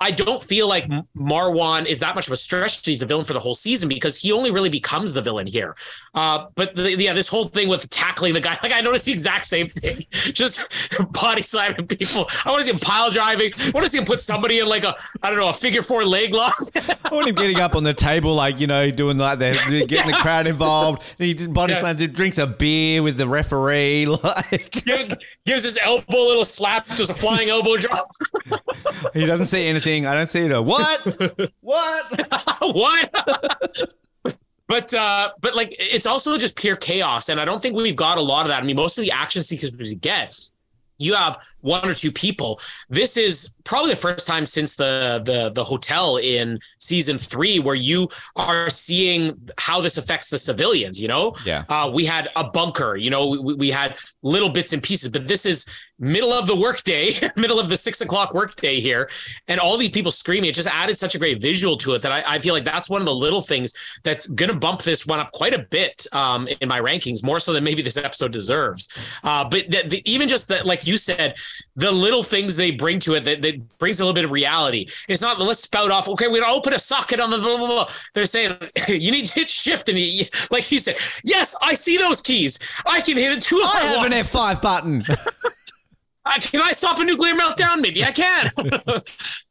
C: I don't feel like Marwan is that much of a stretch. He's a villain for the whole season because he only really becomes the villain here. Uh, but the, yeah, this whole thing with tackling the guy, like I noticed the exact same thing. Just body slamming people. I want to see him pile driving. I want to see him put somebody in like a, I don't know, a figure four leg lock.
B: I want him getting up on the table, like, you know, doing like that, getting yeah. the crowd involved. He body yeah. slams, drinks a beer with the referee. Like,
C: gives his elbow a little slap, just a flying elbow drop.
B: he doesn't say anything I don't see it. What? what?
C: what? but uh, but like it's also just pure chaos, and I don't think we've got a lot of that. I mean, most of the action sequences we get, you have one or two people. This is probably the first time since the the the hotel in season three where you are seeing how this affects the civilians. You know,
B: yeah.
C: Uh, we had a bunker. You know, we, we had little bits and pieces, but this is middle of the workday, middle of the six o'clock workday here, and all these people screaming. It just added such a great visual to it that I, I feel like that's one of the little things that's going to bump this one up quite a bit um, in my rankings, more so than maybe this episode deserves. Uh, but the, even just that, like you said, the little things they bring to it that, that brings a little bit of reality. It's not let's spout off. Okay, we're gonna open a socket on the blah blah blah. They're saying you need to hit shift and you, like you said, yes, I see those keys. I can hit it too.
B: I have an F five button.
C: Uh, can I stop a nuclear meltdown? Maybe I can.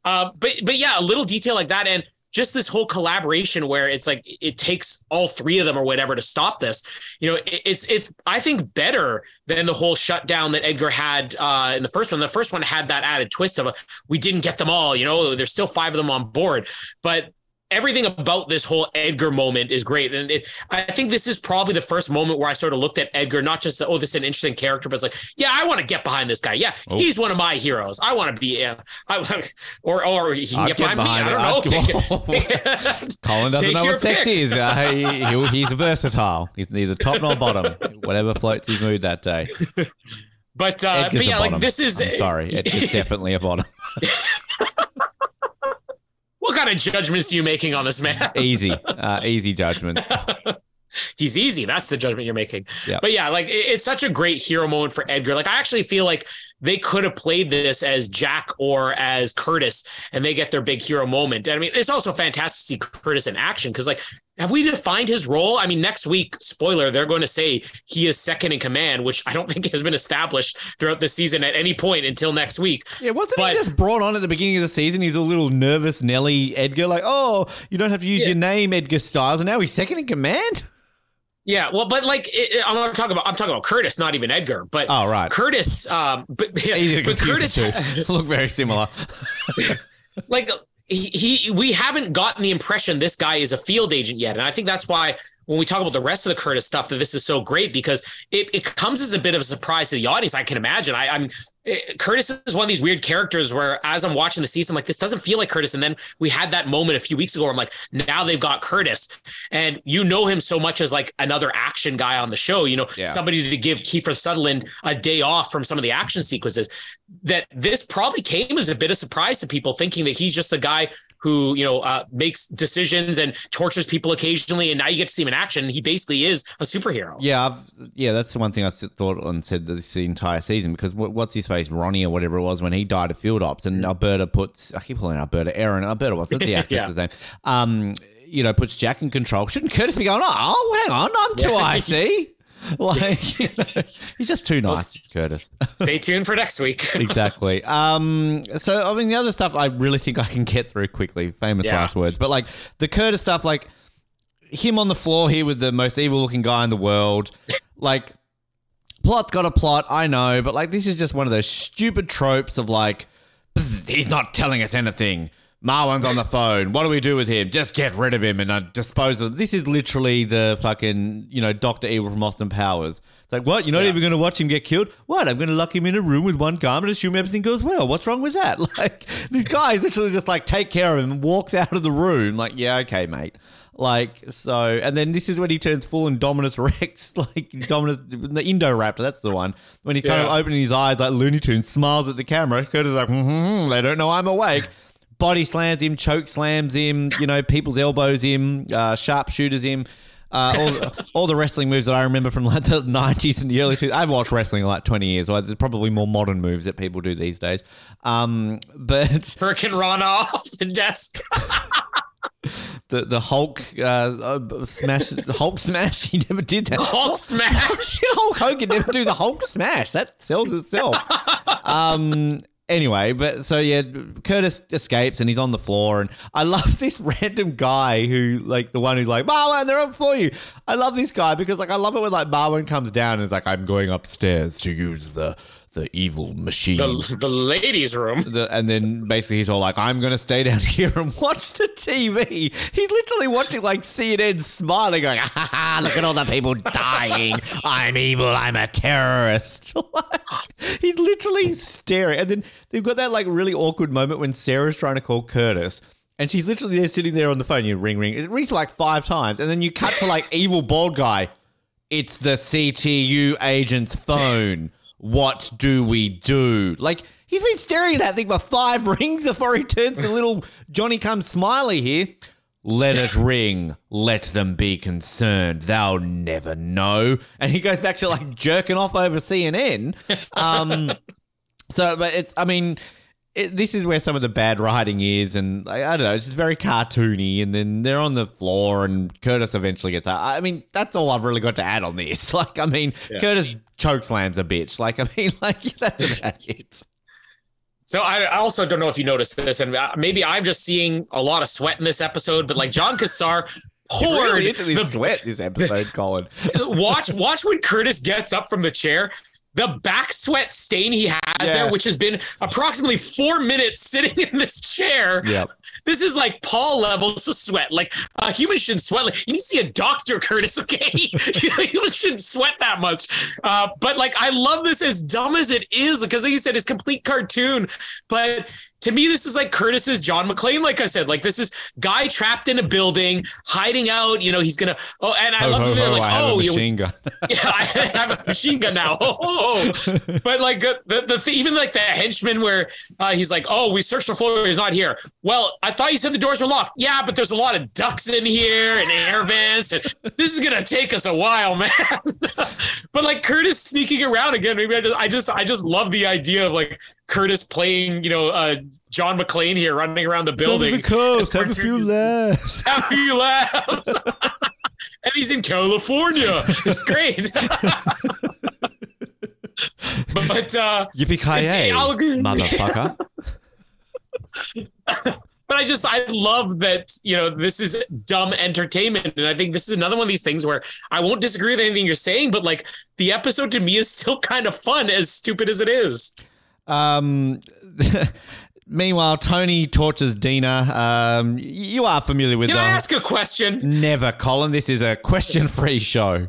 C: uh, but but yeah, a little detail like that, and just this whole collaboration where it's like it takes all three of them or whatever to stop this. You know, it's it's I think better than the whole shutdown that Edgar had uh, in the first one. The first one had that added twist of a, we didn't get them all. You know, there's still five of them on board, but everything about this whole Edgar moment is great. And it, I think this is probably the first moment where I sort of looked at Edgar, not just, oh, this is an interesting character, but it's like, yeah, I want to get behind this guy. Yeah, oh. he's one of my heroes. I want to be, uh, I, or, or he can get, get, behind, me. I don't know.
B: Colin doesn't know what sex pick. is. Uh, he, he's versatile. He's neither top nor bottom, whatever floats his mood that day.
C: But, uh, but yeah, like this is,
B: I'm sorry, it's definitely a bottom.
C: What kind of judgments are you making on this man?
B: Easy, uh, easy judgment.
C: He's easy. That's the judgment you're making.
B: Yeah.
C: But yeah, like it- it's such a great hero moment for Edgar. Like I actually feel like they could have played this as Jack or as Curtis, and they get their big hero moment. And I mean, it's also fantastic to see Curtis in action because, like, have we defined his role? I mean, next week, spoiler, they're going to say he is second in command, which I don't think has been established throughout the season at any point until next week.
B: Yeah, wasn't
C: But-
B: he just brought on at the beginning of the season? He's a little nervous Nelly Edgar, like, oh, you don't have to use
C: Yeah.
B: your name, Edgar Stiles, and now he's second in command.
C: Yeah, well, but like it, I'm not talking about I'm talking about Curtis, not even Edgar, but
B: Oh, right.
C: Curtis. Um, but
B: to
C: but Curtis.
B: Look very similar.
C: like he, he we haven't gotten the impression this guy is a field agent yet. And i think that's why when we talk about the rest of the curtis stuff that this is so great because it, it comes as a bit of a surprise to the audience i can imagine. I, i'm it, curtis is one of these weird characters where as i'm watching the season I'm like this doesn't feel like curtis. And then we had that moment a few weeks ago where i'm like now they've got curtis. And you know him so much as like another action guy on the show you know
B: Yeah.
C: somebody to give kiefer sutherland a day off from some of the action sequences that this probably came as a bit of surprise to people thinking that he's just the guy who you know uh, makes decisions and tortures people occasionally and now you get to see him in action he basically is a superhero
B: Yeah, I've, yeah, that's the one thing i thought and said this entire season because what, what's his face, Ronnie or whatever it was, when he died of field ops, and Alberta puts, I keep calling Alberta, Erin, Alberta was that's the actress's name. Um, you know, puts Jack in control. Shouldn't Curtis be going? Oh, hang on, I'm too
C: Yeah.
B: icy. Like, you know, he's just too nice, Curtis.
C: stay tuned for next week
B: exactly. Um, so I mean, the other stuff I really think I can get through quickly. Famous
C: Yeah.
B: last words, but like the Curtis stuff, like him on the floor here with the most evil-looking guy in the world, like plot's got a plot, I know, but like this is just one of those stupid tropes of like he's not telling us anything. Marwan's on the phone. What do we do with him? Just get rid of him and uh, dispose of. This is literally the fucking you know Doctor Evil from Austin Powers. It's like what? You're not
C: Yeah.
B: even going to watch him get killed? What? I'm going to lock him in a room with one garment and assume everything goes well. What's wrong with that? Like this guy is literally just like take care of him and walks out of the room. Like yeah, okay, mate. Like so, and then this is when he turns full Indominus Rex, like Dominus, the Indoraptor. That's the one when he's kind of opening his eyes like Looney Tunes, smiles at the camera. Curtis is like, mm-hmm, they don't know I'm awake. Body slams him, choke slams him, you know, people's elbows him, uh, sharpshooters him. Uh, all, all the wrestling moves that I remember from like the 90s and the early 2000s. I've watched wrestling like 20 years. So there's probably more modern moves that people do these days. Um, but
C: hurricane rana off the desk
B: the the Hulk uh, uh, smash, the Hulk smash. He never did that.
C: hulk smash
B: Hulk Hogan never do the Hulk smash. That sells itself. Um. Anyway, but so yeah, Curtis escapes and he's on the floor, and I love this random guy who, like, the one who's like, Marwan, they're up for you. I love this guy because, like, I love it when like Marwan comes down and is like, I'm going upstairs to use the the evil machine.
C: the, the ladies room
B: The- and then basically he's all like, I'm going to stay down here and watch the TV. He's literally watching like CNN smiling, going, ha ha, ha, look at all the people dying. I'm evil. I'm a terrorist. Like, he's literally staring. And then they've got that like really awkward moment when Sarah's trying to call Curtis. And she's literally there sitting there on the phone. You ring, ring. It rings like five times. And then you cut to like evil bald guy. It's the CTU agent's phone. What do we do? Like, he's been staring at that thing for five rings before he turns to little Johnny Come Smiley here. Let it ring. Let them be concerned. They'll never know. And he goes back to like jerking off over CNN. Um, so, but it's, I mean, it, this is where some of the bad writing is, and I, I don't know, it's just very cartoony. And then they're on the floor, and Curtis eventually gets out. I mean, that's all I've really got to add on this. Like, I mean, Curtis choke slams a bitch. Like, I mean, like that's about it.
C: So I, I also don't know if you noticed this, and uh, maybe I'm just seeing a lot of sweat in this episode. But like John Cassar poured
B: Really into this
C: the
B: sweat this episode, Colin.
C: watch watch when Curtis gets up from the chair. The back sweat stain he has
B: Yeah.
C: there, which has been approximately four minutes sitting in this chair.
B: Yep.
C: This is like Paul levels of sweat. Like a human shouldn't sweat. Like you need to see a doctor, Curtis. Okay, you know, humans shouldn't sweat that much. Uh, but like, I love this as dumb as it is because, like you said, it's complete cartoon. But to me, this is like Curtis's John McClane. Like I said, like this is guy trapped in a building, hiding out. You know, he's gonna. Oh, and I
B: Ho,
C: love
B: ho,
C: that they're
B: ho,
C: like,
B: I have a
C: oh,
B: machine gun.
C: yeah, I have a machine gun now. Oh, oh, oh. But like the, the, the even like the henchman where uh, he's like, oh, we searched the floor, he's not here. Well, I thought you said the doors were locked. Yeah, but there's a lot of ducks in here and air vents, and this is gonna take us a while, man. but like Curtis sneaking around again, maybe I just, I just, I just love the idea of like Curtis playing, you know, uh, John McClane here running around the building.
B: A coast,
C: As
B: have a few laughs.
C: have a few laughs. and he's in California. It's great. but uh
B: Yippee ki motherfucker.
C: but I just I love that you know this is dumb entertainment, and I think this is another one of these things where I won't disagree with anything you're saying, but like the episode to me is still kind of fun, as stupid as it is.
B: Um, meanwhile, Tony tortures Dina. Um, you are familiar with
C: Can I
B: the
C: ask a question?
B: Never, Colin. This is a question-free show.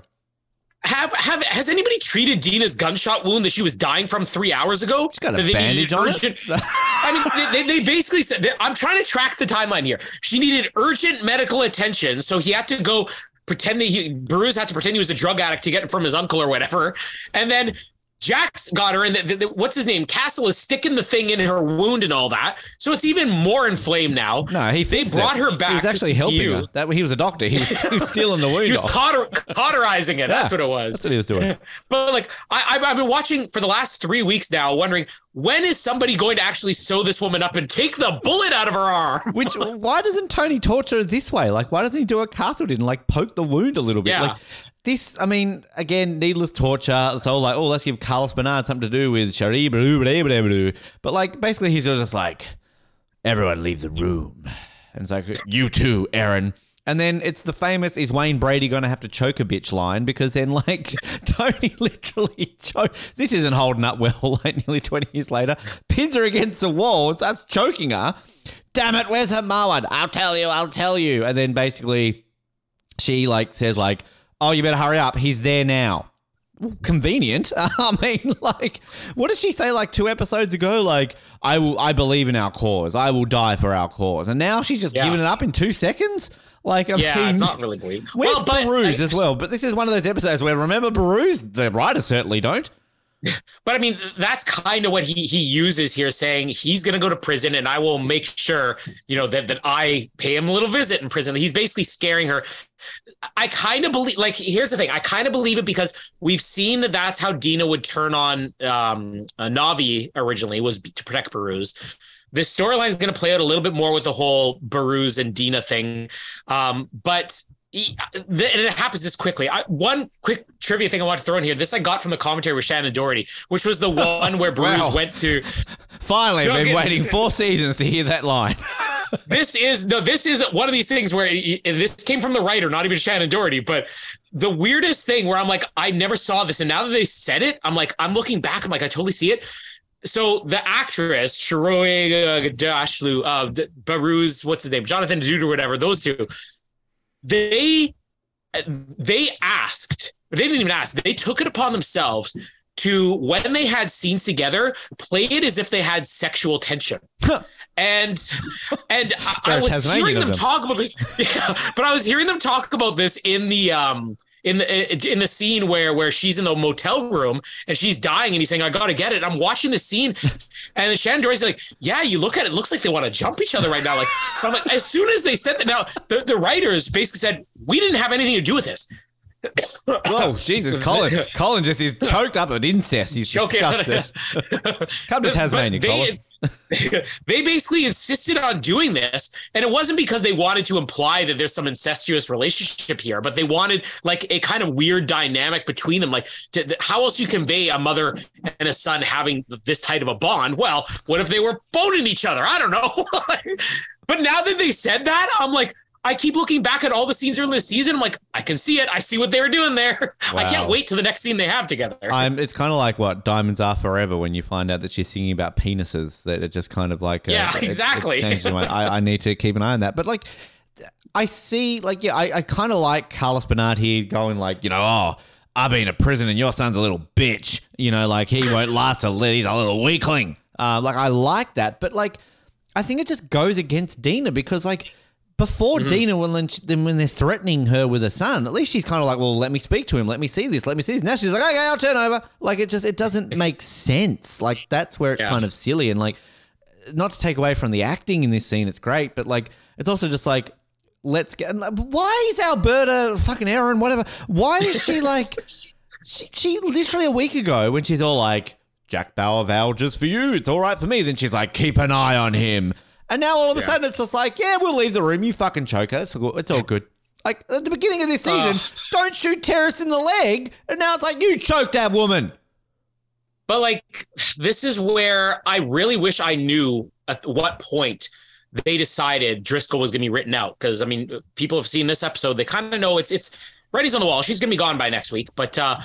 C: Have have has anybody treated Dina's gunshot wound that she was dying from three hours ago?
B: She's got a
C: they
B: bandage on
C: urgent-
B: it.
C: I mean, they, they basically said that I'm trying to track the timeline here. She needed urgent medical attention, so he had to go pretend that he Bruce had to pretend he was a drug addict to get it from his uncle or whatever, and then. Jax got her, in the, the, what's his name? Castle is sticking the thing in her wound and all that, so it's even more inflamed now.
B: No, he
C: they brought
B: it.
C: her back.
B: He was actually helping
C: you.
B: her. That way he was a doctor. He was, he was sealing the wound
C: He was cauter, cauterizing it. That's what it was.
B: That's what he was doing.
C: But like, I, I've- I've been watching for the last three weeks now, wondering when is somebody going to actually sew this woman up and take the bullet out of her arm?
B: Which why doesn't Tony torture her this way? Like, why doesn't he do what Castle did and like poke the wound a little bit?
C: Yeah.
B: Like this, I mean, again, needless torture. It's all like, oh, let's give Carlos Bernard something to do with Shari, blah, blah, blah, blah. but like basically he's just like, everyone leave the room, and it's like, you too, Erin. And then it's the famous is Wayne Brady going to have to choke a bitch line because then like Tony literally choke. This isn't holding up well. Like nearly twenty years later, pins her against the wall starts choking her. Damn it, where's her Marwan? I'll tell you, I'll tell you. And then basically she like says like, oh, you better hurry up. He's there now. Well, Convenient. I mean, like, what did she say like two episodes ago? Like, I will, I believe in our cause. I will die for our cause. And now she's just
C: Yeah.
B: giving it up in two seconds. Like, I
C: Yeah,
B: mean,
C: it's not really believable.
B: Where's
C: Well,
B: Behrooz as well? But this is one of those episodes where remember Behrooz? The writers certainly don't.
C: But I mean, that's kind of what he he uses here, saying he's going to go to prison, and I will make sure, you know, that that I pay him a little visit in prison. He's basically scaring her. I kind of believe. Like, here's the thing: I kind of believe it because we've seen that that's how Dina would turn on um, uh, Navi originally was to protect Behrooz. This storyline is going to play out a little bit more with the whole Behrooz and Dina thing, um, but he- and it happens this quickly. I, one quick trivia thing I want to throw in here. This I got from the commentary with Shannen Doherty, which was the one where Bruce
B: Wow.
C: went to.
B: Finally,
C: No,
B: been
C: okay.
B: waiting four seasons to hear that line.
C: This is no. This is one of these things where it- it- this came from the writer, not even Shannen Doherty. But the weirdest thing where I'm like, I never saw this, and now that they said it, I'm like, I'm looking back. I'm like, I totally see it. So the actress Shiroi uh, Dashlu, uh, Behrooz, what's his name, Jonathan Dude or whatever, those two, they they asked, they didn't even ask, they took it upon themselves to when they had scenes together, play it as if they had sexual tension. And and I, I was
B: Tasmanian
C: hearing them
B: them.
C: talk about this, yeah, but I was hearing them talk about this in the um in the in the scene where where she's in the motel room and she's dying and he's saying I gotta get it. I'm watching the scene and Shannen Doherty's like, yeah, you look at it, it looks like they want to jump each other right now. Like I'm like, as soon as they said that, now the, the writers basically said we didn't have anything to do with this.
B: Whoa, Jesus, Colin. Colin just is choked up at incest. He's
C: it.
B: disgusted. Come to Tasmania,
C: they,
B: Colin.
C: they basically insisted on doing this, and it wasn't because they wanted to imply that there's some incestuous relationship here, but they wanted like a kind of weird dynamic between them. Like, to, how else you convey a mother and a son having this tight of a bond? Well, what if they were boning each other? I don't know. but now that they said that, I'm like. I keep looking back at all the scenes earlier this season. I'm like, I can see it. I see what they were doing there. I can't wait to the next scene they have together.
B: I'm, it's kind of like what Diamonds Are Forever when you find out that she's singing about penises, that it just kind of like. uh,
C: Yeah,
B: it- it
C: exactly.
B: my mind. I, I need to keep an eye on that. But like, I see, like, yeah, I, I kind of like Carlos Bernard here going, like, you know, oh, I've been to prison and your son's a little bitch. You know, like, he won't last a little, he's a little weakling. Uh, like, I like that. But like, I think it just goes against Dina because like before
C: Mm-hmm.
B: Dina, when then when they're threatening her with a son, at least she's kind of like, well, let me speak to him, let me see this, let me see this. Now she's like, okay, I'll turn over. Like it just it doesn't make sense. Like that's where it's
C: Yeah.
B: kind of silly and like not to take away from the acting in this scene, it's great, but like it's also just like. Let's get. Why is Alberta fucking Erin, whatever? Why is she like? She, she literally a week ago when she's all like, Jack Bauer vouches for you. It's all right for me. Then she's like, keep an eye on him. And now all of a sudden it's just like, yeah, we'll leave the room. You fucking choker. It's all, it's all good. Like at the beginning of this season, don't shoot terrorists in the leg. And now it's like, you choked that woman.
C: But like, this is where I really wish I knew at what point they decided Driscoll was going to be written out. Because I mean, people have seen this episode; they kind of know it's it's Reddy's on the wall. She's going to be gone by next week. But uh,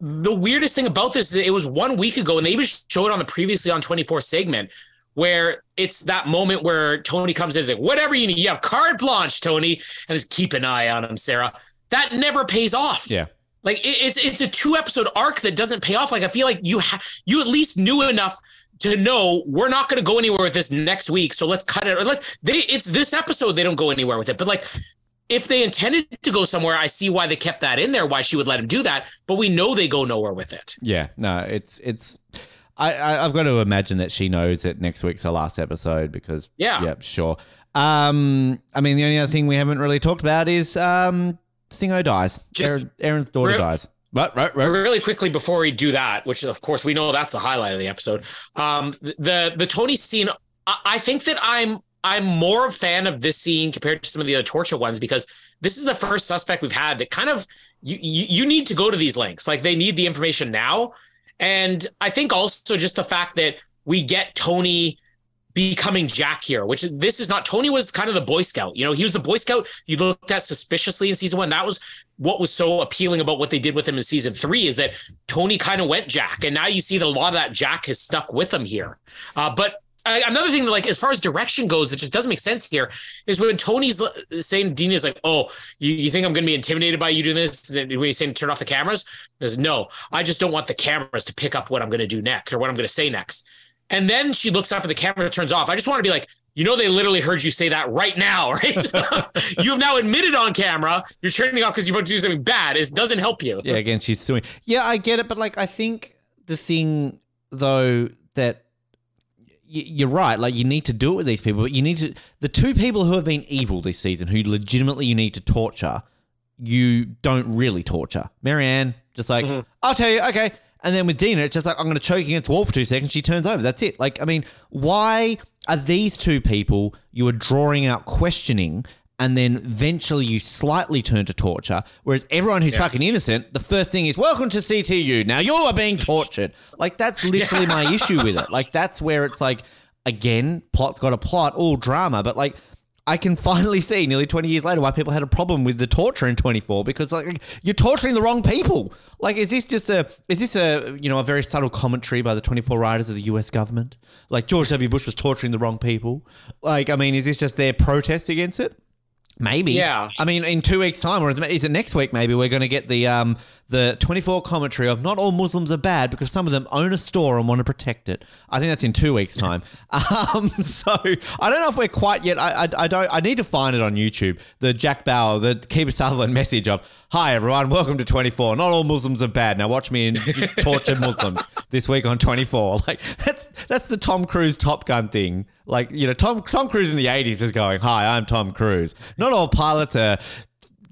C: the weirdest thing about this is that it was one week ago, and they even showed on the previously on twenty four segment where it's that moment where Tony comes in and is like, whatever you need, you have carte blanche, Tony, and just keep an eye on him, Sarah. That never pays off.
B: Yeah.
C: Like it's it's a two episode arc that doesn't pay off. Like I feel like you ha- you at least knew enough to know we're not going to go anywhere with this next week. So let's cut it. Or let's they it's this episode they don't go anywhere with it. But like if they intended to go somewhere, I see why they kept that in there. Why she would let him do that. But we know they go nowhere with it.
B: Yeah. No, it's, it's, I, I, I've got to imagine that she knows that next week's her last episode because,
C: Yeah.
B: yeah, sure. Um, I mean, the only other thing we haven't really talked about is, um, Thingo dies.
C: Just-
B: Erin, Erin's daughter
C: Re-
B: dies. Right, right, right.
C: really quickly before we do that, which of course we know that's the highlight of the episode. Um, the the Tony scene, I, I think that I'm I'm more a fan of this scene compared to some of the other torture ones because this is the first suspect we've had that kind of you you, you need to go to these links, like they need the information now, and I think also just the fact that we get Tony becoming Jack here, which this is not Tony was kind of the Boy Scout. You know, he was the Boy Scout you looked at suspiciously in season one. That was what was so appealing about what they did with him in season three is that Tony kind of went Jack, and now you see that a lot of that Jack has stuck with him here. Uh, but uh, another thing, like as far as direction goes, it just doesn't make sense here. Is when Tony's saying, Dean is like, "Oh, you, you think I'm going to be intimidated by you doing this?" And when he's saying, "Turn off the cameras," says, "No, I just don't want the cameras to pick up what I'm going to do next or what I'm going to say next." And then she looks up and the camera turns off. I just want to be like, you know, they literally heard you say that right now, right? you have now admitted on camera you're turning off because you're about to do something bad. It doesn't help you.
B: Yeah, again, she's suing. Yeah, I get it, but like, I think the thing though that you're right, like you need to do it with these people, but you need to the two people who have been evil this season, who legitimately you need to torture, you don't really torture. Marianne, just like mm-hmm. I'll tell you, okay. And then with Dina, it's just like I'm going to choke against the wall for two seconds. She turns over. That's it. Like, I mean, why are these two people you are drawing out questioning and then eventually you slightly turn to torture. Whereas everyone who's fucking innocent, the first thing is, welcome to CTU. Now you are being tortured. Like, that's literally my issue with it. Like, that's where it's like, again, plot's got a plot, all drama, but like, I can finally see nearly 20 years later why people had a problem with the torture in 24 because like you're torturing the wrong people. Like is this just a is this a you know a very subtle commentary by the 24 writers of the US government? Like George W Bush was torturing the wrong people? Like I mean is this just their protest against it? Maybe.
C: Yeah.
B: I mean, in two weeks' time, or is it next week? Maybe we're going to get the um the twenty four commentary of not all Muslims are bad because some of them own a store and want to protect it. I think that's in two weeks' time. um, so I don't know if we're quite yet. I, I I don't. I need to find it on YouTube. The Jack Bauer, the Kiefer Sutherland message of Hi everyone, welcome to twenty four. Not all Muslims are bad. Now watch me in torture Muslims this week on twenty four. Like that's that's the Tom Cruise Top Gun thing. Like you know, Tom Tom Cruise in the eighties is going, "Hi, I'm Tom Cruise." Not all pilots are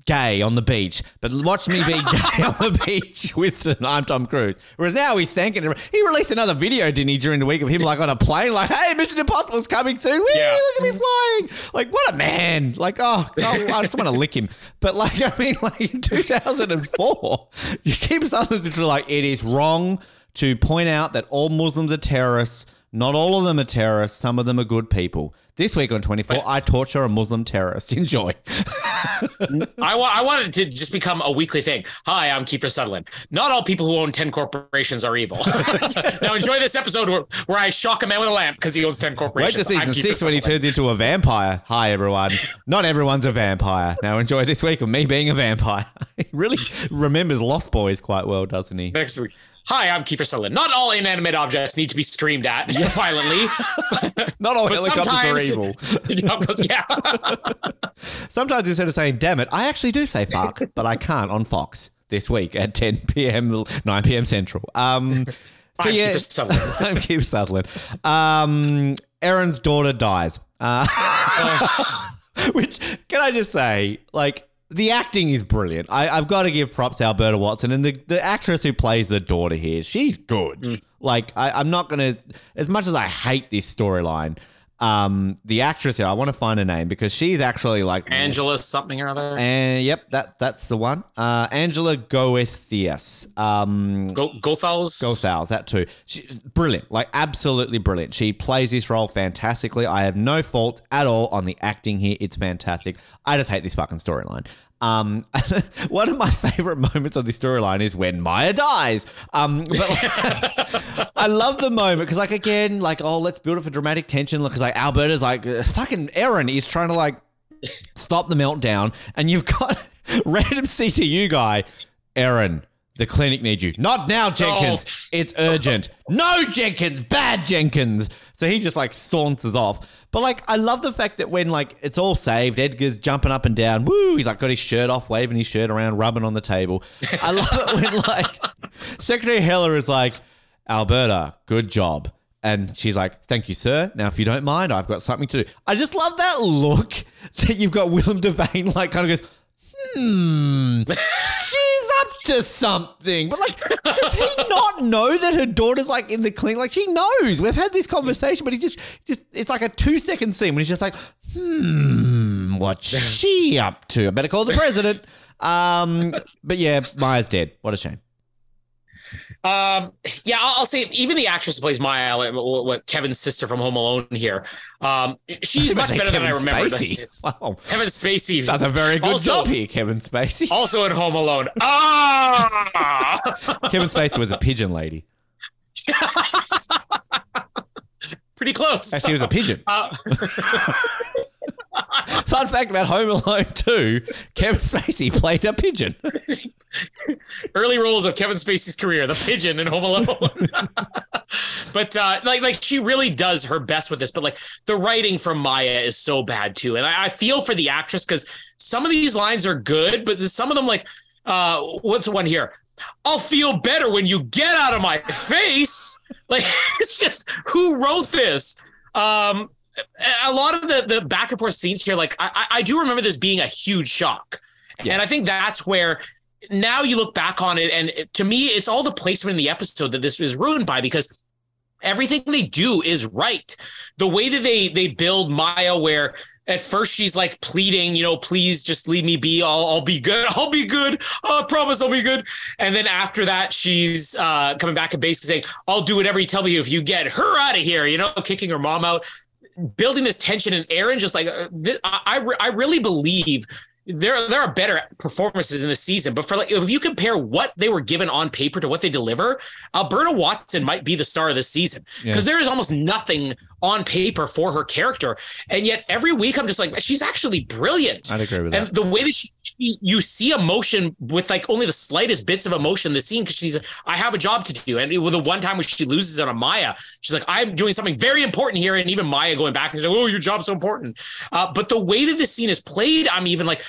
B: gay on the beach, but watch me be gay on the beach with I'm Tom Cruise. Whereas now he's thanking him. He released another video, didn't he, during the week of him like on a plane, like, "Hey, Mission Impossible's coming soon. Whee,
C: Yeah.
B: look at me flying!" Like, what a man! Like, oh, oh, I just want to lick him. But like, I mean, like in 2004, you keep something like it is wrong to point out that all Muslims are terrorists. Not all of them are terrorists. Some of them are good people. This week on 24, I torture a Muslim terrorist. Enjoy.
C: I want I want it to just become a weekly thing. Hi, I'm Kiefer Sutherland. Not all people who own 10 corporations are evil. now enjoy this episode where, where I shock a man with a lamp because he owns 10 corporations.
B: Wait
C: to
B: season six when he turns into a vampire. Hi, everyone. Not everyone's a vampire. Now enjoy this week of me being a vampire. he really remembers Lost Boys quite well, doesn't he?
C: next week. Hi, I'm Kiefer Sutherland. Not all inanimate objects need to be screamed at violently.
B: Not all helicopters are evil.
C: yeah.
B: Sometimes instead of saying "damn it," I actually do say "fuck," but I can't on Fox this week at 10 p.m. 9 p.m. Central. Um, so
C: I'm
B: yeah,
C: Kiefer Sutherland.
B: I'm Keith Sutherland. Um, Erin's daughter dies. Uh, which can I just say, like. The acting is brilliant. I, I've got to give props to Alberta Watson and the, the actress who plays the daughter here. She's good. Mm. Like I, I'm not gonna, as much as I hate this storyline, um, the actress here, I want to find her name because she's actually like
C: Angela something or other.
B: and yep, that that's the one. Uh, Angela Goethals. Um,
C: Go Gothals.
B: Gothals, that too. She, brilliant, like absolutely brilliant. She plays this role fantastically. I have no fault at all on the acting here. It's fantastic. I just hate this fucking storyline. Um, one of my favorite moments of the storyline is when Maya dies. Um, but like, I love the moment because, like, again, like, oh, let's build it for dramatic tension. Because like Alberta's like, uh, fucking Erin is trying to like stop the meltdown, and you've got random CTU guy, Erin. The clinic needs you. Not now, Jenkins. Oh. It's urgent. No, Jenkins. Bad Jenkins. So he just like saunters off. But like, I love the fact that when like it's all saved, Edgar's jumping up and down. Woo! He's like got his shirt off, waving his shirt around, rubbing on the table. I love it when like Secretary Heller is like, Alberta, good job. And she's like, Thank you, sir. Now, if you don't mind, I've got something to do. I just love that look that you've got William Devane, like, kind of goes, Hmm, she's up to something. But, like, does he not know that her daughter's, like, in the clinic? Like, she knows. We've had this conversation, but he just, just it's like a two second scene when he's just like, Hmm, what's she up to? I better call the president. Um, but yeah, Maya's dead. What a shame.
C: Um, yeah, I'll, I'll say even the actress who plays Maya, what, what Kevin's sister from Home Alone here, um, she's much better than I
B: Kevin
C: remember.
B: Spacey. Wow.
C: Kevin Spacey
B: Does a very good
C: Also-
B: job here, Kevin Spacey.
C: also in Home Alone. Ah,
B: Kevin Spacey was a pigeon lady.
C: pretty close.
B: And she was a pigeon.
C: Uh,
B: Fun fact about Home Alone 2 Kevin Spacey played a pigeon.
C: early roles of Kevin Spacey's career, the pigeon in Home Alone. but uh, like, like she really does her best with this. But like the writing from Maya is so bad too, and I, I feel for the actress because some of these lines are good, but some of them like, uh, what's the one here? I'll feel better when you get out of my face. Like it's just who wrote this. Um, a lot of the the back and forth scenes here, like I, I do remember this being a huge shock, and I think that's where now you look back on it, and to me, it's all the placement in the episode that this is ruined by because everything they do is right. The way that they they build Maya, where at first she's like pleading, you know, please just leave me be. I'll, I'll be good. I'll be good. I promise I'll be good. And then after that, she's uh, coming back and basically saying, I'll do whatever you tell me if you get her out of here, you know, kicking her mom out, building this tension. And Erin just like, uh, thi- I, I, I really believe there there are better performances in the season, but for like if you compare what they were given on paper to what they deliver, Alberta Watson might be the star of this season because there is almost nothing on paper for her character, and yet every week I'm just like she's actually brilliant.
B: I'd agree with
C: And
B: that.
C: the way that she, she- you see emotion with like only the slightest bits of emotion in the scene because she's I have a job to do, and with the one time when she loses on a Maya, she's like I'm doing something very important here, and even Maya going back and saying, "Oh, your job's so important." Uh, but the way that this scene is played, I'm even like.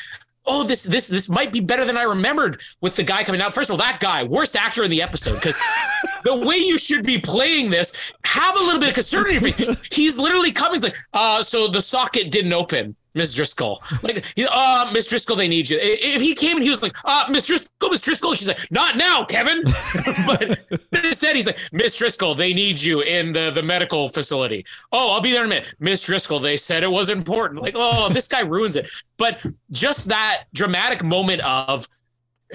C: Oh, this this this might be better than I remembered with the guy coming out. First of all, that guy, worst actor in the episode, because the way you should be playing this, have a little bit of concern in your face. He's literally coming like, uh, so the socket didn't open. Miss Driscoll. Like, he- uh, Miss Driscoll, they need you. If he came and he was like, uh, Miss Driscoll, Miss Driscoll, she's like, not now, Kevin. but instead, he's like, Miss Driscoll, they need you in the, the medical facility. Oh, I'll be there in a minute. Miss Driscoll, they said it was important. Like, oh, this guy ruins it. But just that dramatic moment of,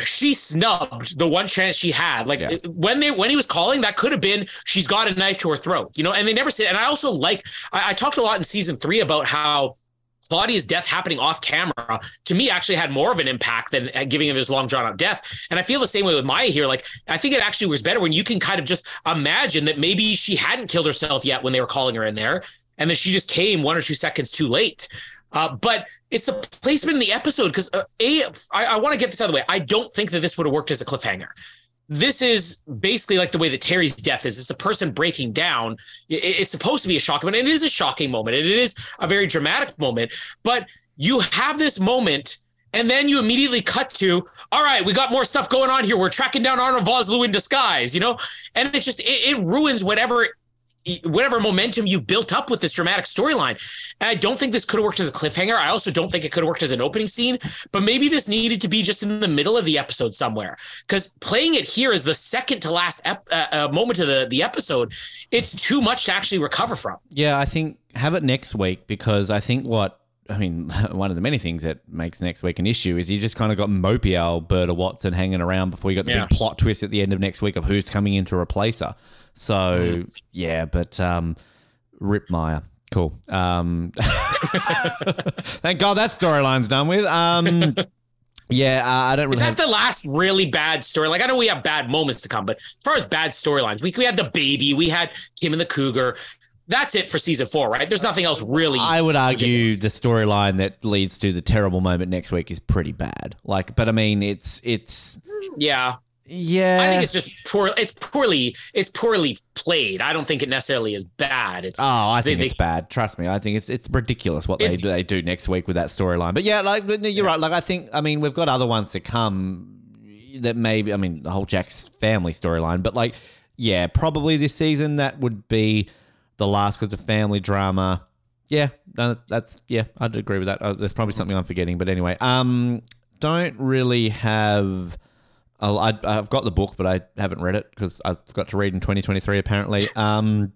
C: she snubbed the one chance she had. Like
B: Yeah.
C: when they when he was calling, that could have been she's got a knife to her throat, you know. And they never said. And I also like I, I talked a lot in season three about how Claudia's death happening off camera to me actually had more of an impact than uh, giving him his long drawn out death. And I feel the same way with Maya here. Like I think it actually was better when you can kind of just imagine that maybe she hadn't killed herself yet when they were calling her in there, and then she just came one or two seconds too late. Uh, but it's the placement in the episode because uh, a I, I want to get this out of the way. I don't think that this would have worked as a cliffhanger. This is basically like the way that Terry's death is. It's a person breaking down. It's supposed to be a shocking moment. It is a shocking moment. And it is a very dramatic moment. But you have this moment, and then you immediately cut to, all right, we got more stuff going on here. We're tracking down Arnold Vosloo in disguise, you know? And it's just, it, it ruins whatever whatever momentum you built up with this dramatic storyline. I don't think this could have worked as a cliffhanger. I also don't think it could have worked as an opening scene, but maybe this needed to be just in the middle of the episode somewhere. Because playing it here as the second to last ep- uh, uh, moment of the, the episode, it's too much to actually recover from.
B: Yeah, I think have it next week because I think what I mean, one of the many things that makes next week an issue is you just kind of got mopey Alberta Watson hanging around before you got the
C: Yeah.
B: big plot twist at the end of next week of who's coming in to replace her. So yeah, but um, Rip Maya, cool. Um, thank God that storyline's done with. Um, yeah, uh, I don't really.
C: Is
B: Have,
C: that the last really bad story? Like I know we have bad moments to come, but as far as bad storylines, we, we had the baby, we had Kim and the Cougar. That's it for season four, right? There's nothing else really.
B: I would argue the storyline that leads to the terrible moment next week is pretty bad. Like, but I mean, it's it's
C: yeah,
B: yeah.
C: I think it's just poor. It's poorly. It's poorly played. I don't think it necessarily is bad. It's
B: Oh, I think
C: they-
B: it's bad. Trust me. I think it's it's ridiculous what they
C: It's-
B: do, they do next week with that storyline. But yeah, like you're right. Like I think I mean we've got other ones to come that maybe I mean the whole Jack's family storyline. But like yeah, probably this season that would be the last because of family drama. Yeah, no, that's yeah, I'd agree with that. Uh, there's probably something I'm forgetting, but anyway, um, don't really have. I'll- I, I've got the book, but I haven't read it because I've got to read in 2023. Apparently, um,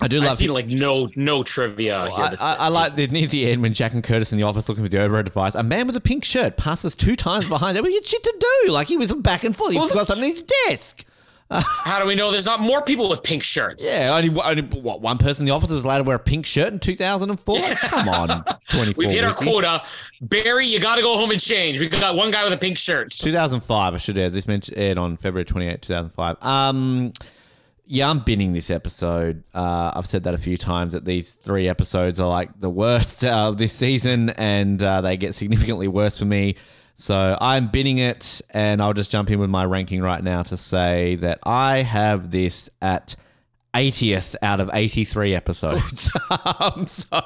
B: I do
C: I've seen like no no trivia here.
B: I, I, I like the, near the end when Jack and Curtis in the office looking for the overhead device. A man with a pink shirt passes two times behind him. Well, you had shit to do. Like he was back and forth. He
C: Well,
B: forgot something on his desk.
C: How do we know there's not more people with pink shirts?
B: Yeah, only, only what one person in the office was allowed to wear a pink shirt in 2004. Come on, 24.
C: We've hit our quota. Barry, you got to go home and change. We got one guy with a pink shirt.
B: 2005. I should add. This aired on February 28, 2005. Um, yeah, I'm binning this episode. Uh, I've said that a few times that these three episodes are like the worst uh, of this season, and uh, they get significantly worse for me. So I'm binning it, and I'll just jump in with my ranking right now to say that I have this at 80th out of 83 episodes. um, so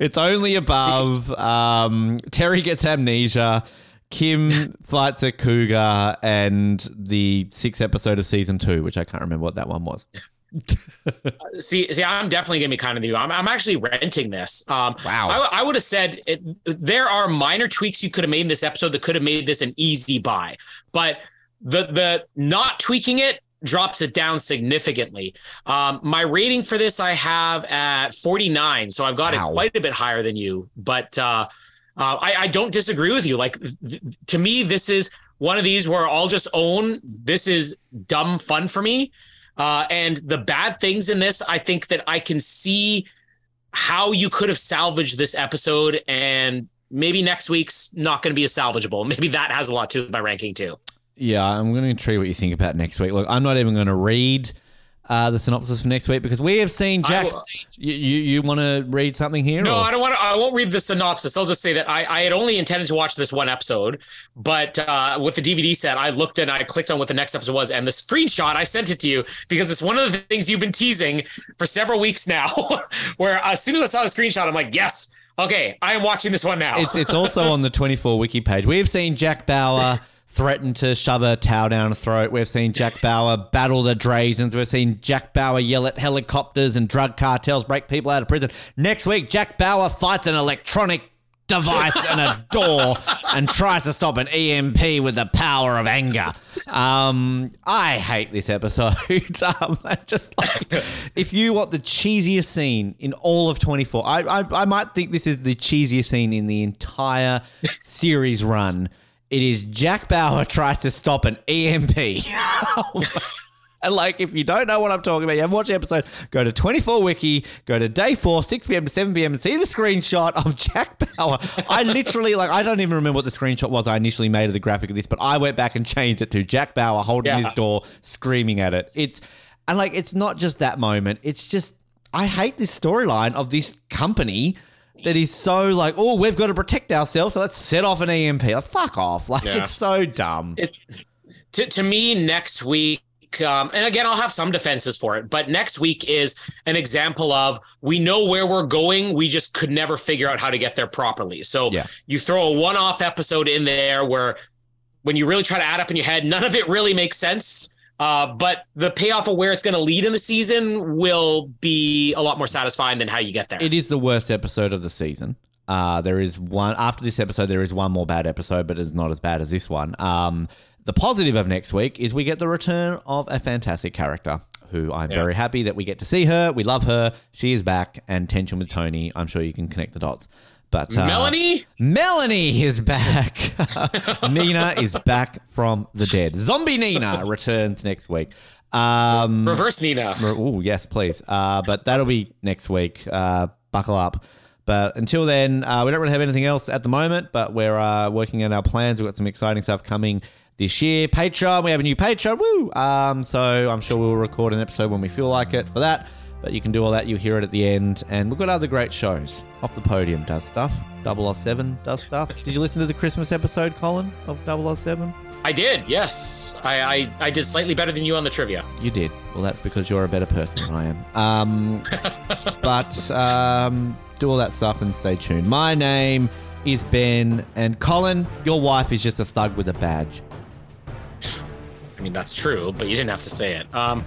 B: it's only above. Um, Terry gets amnesia. Kim fights a cougar, and the sixth episode of season two, which I can't remember what that one was.
C: See, see, I'm definitely gonna be kind of the. I'm, I'm actually renting this. Um,
B: Wow.
C: I, I would have said it, there are minor tweaks you could have made in this episode that could have made this an easy buy, but the the not tweaking it drops it down significantly. Um, my rating for this I have at 49, so I've got
B: Wow.
C: it quite a bit higher than you. But uh, uh, I, I don't disagree with you. Like th- to me, this is one of these where I'll just own. This is dumb fun for me. Uh, and the bad things in this, I think that I can see how you could have salvaged this episode, and maybe next week's not going to be as salvageable. Maybe that has a lot to do with my ranking too.
B: Yeah, I'm going to intrigue what you think about next week. Look, I'm not even going to read uh, the synopsis for next week because we have seen Jack.
C: will-
B: You, you, you want to read something here?
C: No,
B: or-
C: I don't want to. I won't read the synopsis. I'll just say that I, I had only intended to watch this one episode, but uh, with the DVD set, I looked and I clicked on what the next episode was, and the screenshot I sent it to you because it's one of the things you've been teasing for several weeks now. where as soon as I saw the screenshot, I'm like, yes, okay, I am watching this one now.
B: It's, it's also on the 24 wiki page. We've seen Jack Bauer threaten to shove a towel down her throat. We've seen Jack Bauer battle the Drazens. We've seen Jack Bauer yell at helicopters and drug cartels, break people out of prison. Next week, Jack Bauer fights an electronic device and a door and tries to stop an EMP with the power of anger. Um, I hate this episode. um, I just like, if you want the cheesiest scene in all of 24, I, I I might think this is the cheesiest scene in the entire series run. It is Jack Bauer tries to stop an EMP. And like, if you don't know what I'm talking about, you haven't watched the episode, go to 24 Wiki, go to day four, 6 p.m. to 7 p.m. and see the screenshot of Jack Bauer. I literally, like, I don't even remember what the screenshot was I initially made of the graphic of this, but I went back and changed it to Jack Bauer holding
C: Yeah.
B: his door, screaming at it. It's, and like, it's not just that moment. It's just, I hate this storyline of this company that is so like, oh, we've got to protect ourselves, so let's set off an EMP. Like, fuck off. Like,
C: Yeah.
B: it's so dumb.
C: it, to, to me, next week, um, and again, I'll have some defenses for it, but next week is an example of we know where we're going. We just could never figure out how to get there properly. So
B: Yeah.
C: you throw a one off episode in there where when you really try to add up in your head, none of it really makes sense. Uh, but the payoff of where it's going to lead in the season will be a lot more satisfying than how you get there.
B: It is the worst episode of the season. Uh, there is one after this episode. There is one more bad episode, but it's not as bad as this one. Um, the positive of next week is we get the return of a fantastic character who I'm
C: Yeah.
B: very happy that we get to see her. We love her. She is back, and tension with Tony. I'm sure you can connect the dots. But uh,
C: Melanie,
B: Melanie is back. Nina is back from the dead. Zombie Nina returns next week. Um,
C: reverse Nina.
B: Oh, yes, please. Uh, but that'll be next week. Uh, buckle up. But until then, uh, we don't really have anything else at the moment, but we're uh, working on our plans. We've got some exciting stuff coming this year. Patreon, we have a new Patreon. Woo! Um, so I'm sure we'll record an episode when we feel like it for that. But you can do all that. You'll hear it at the end. And we've got other great shows. Off the Podium does stuff. 007 does stuff. Did you listen to the Christmas episode, Colin, of 007?
C: I did, yes. I, I I did slightly better than you on the trivia.
B: You did. Well, that's because you're a better person than I am. Um, but um, do all that stuff and stay tuned. My name is Ben, and Colin, your wife is just a thug with a badge.
C: I mean, that's true, but you didn't have to say it. Um,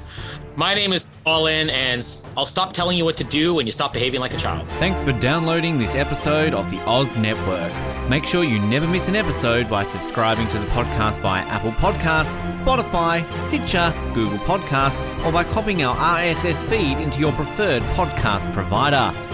C: my name is Colin, and I'll stop telling you what to do when you stop behaving like a child.
A: Thanks for downloading this episode of the Oz Network. Make sure you never miss an episode by subscribing to the podcast via Apple Podcasts, Spotify, Stitcher, Google Podcasts, or by copying our RSS feed into your preferred podcast provider.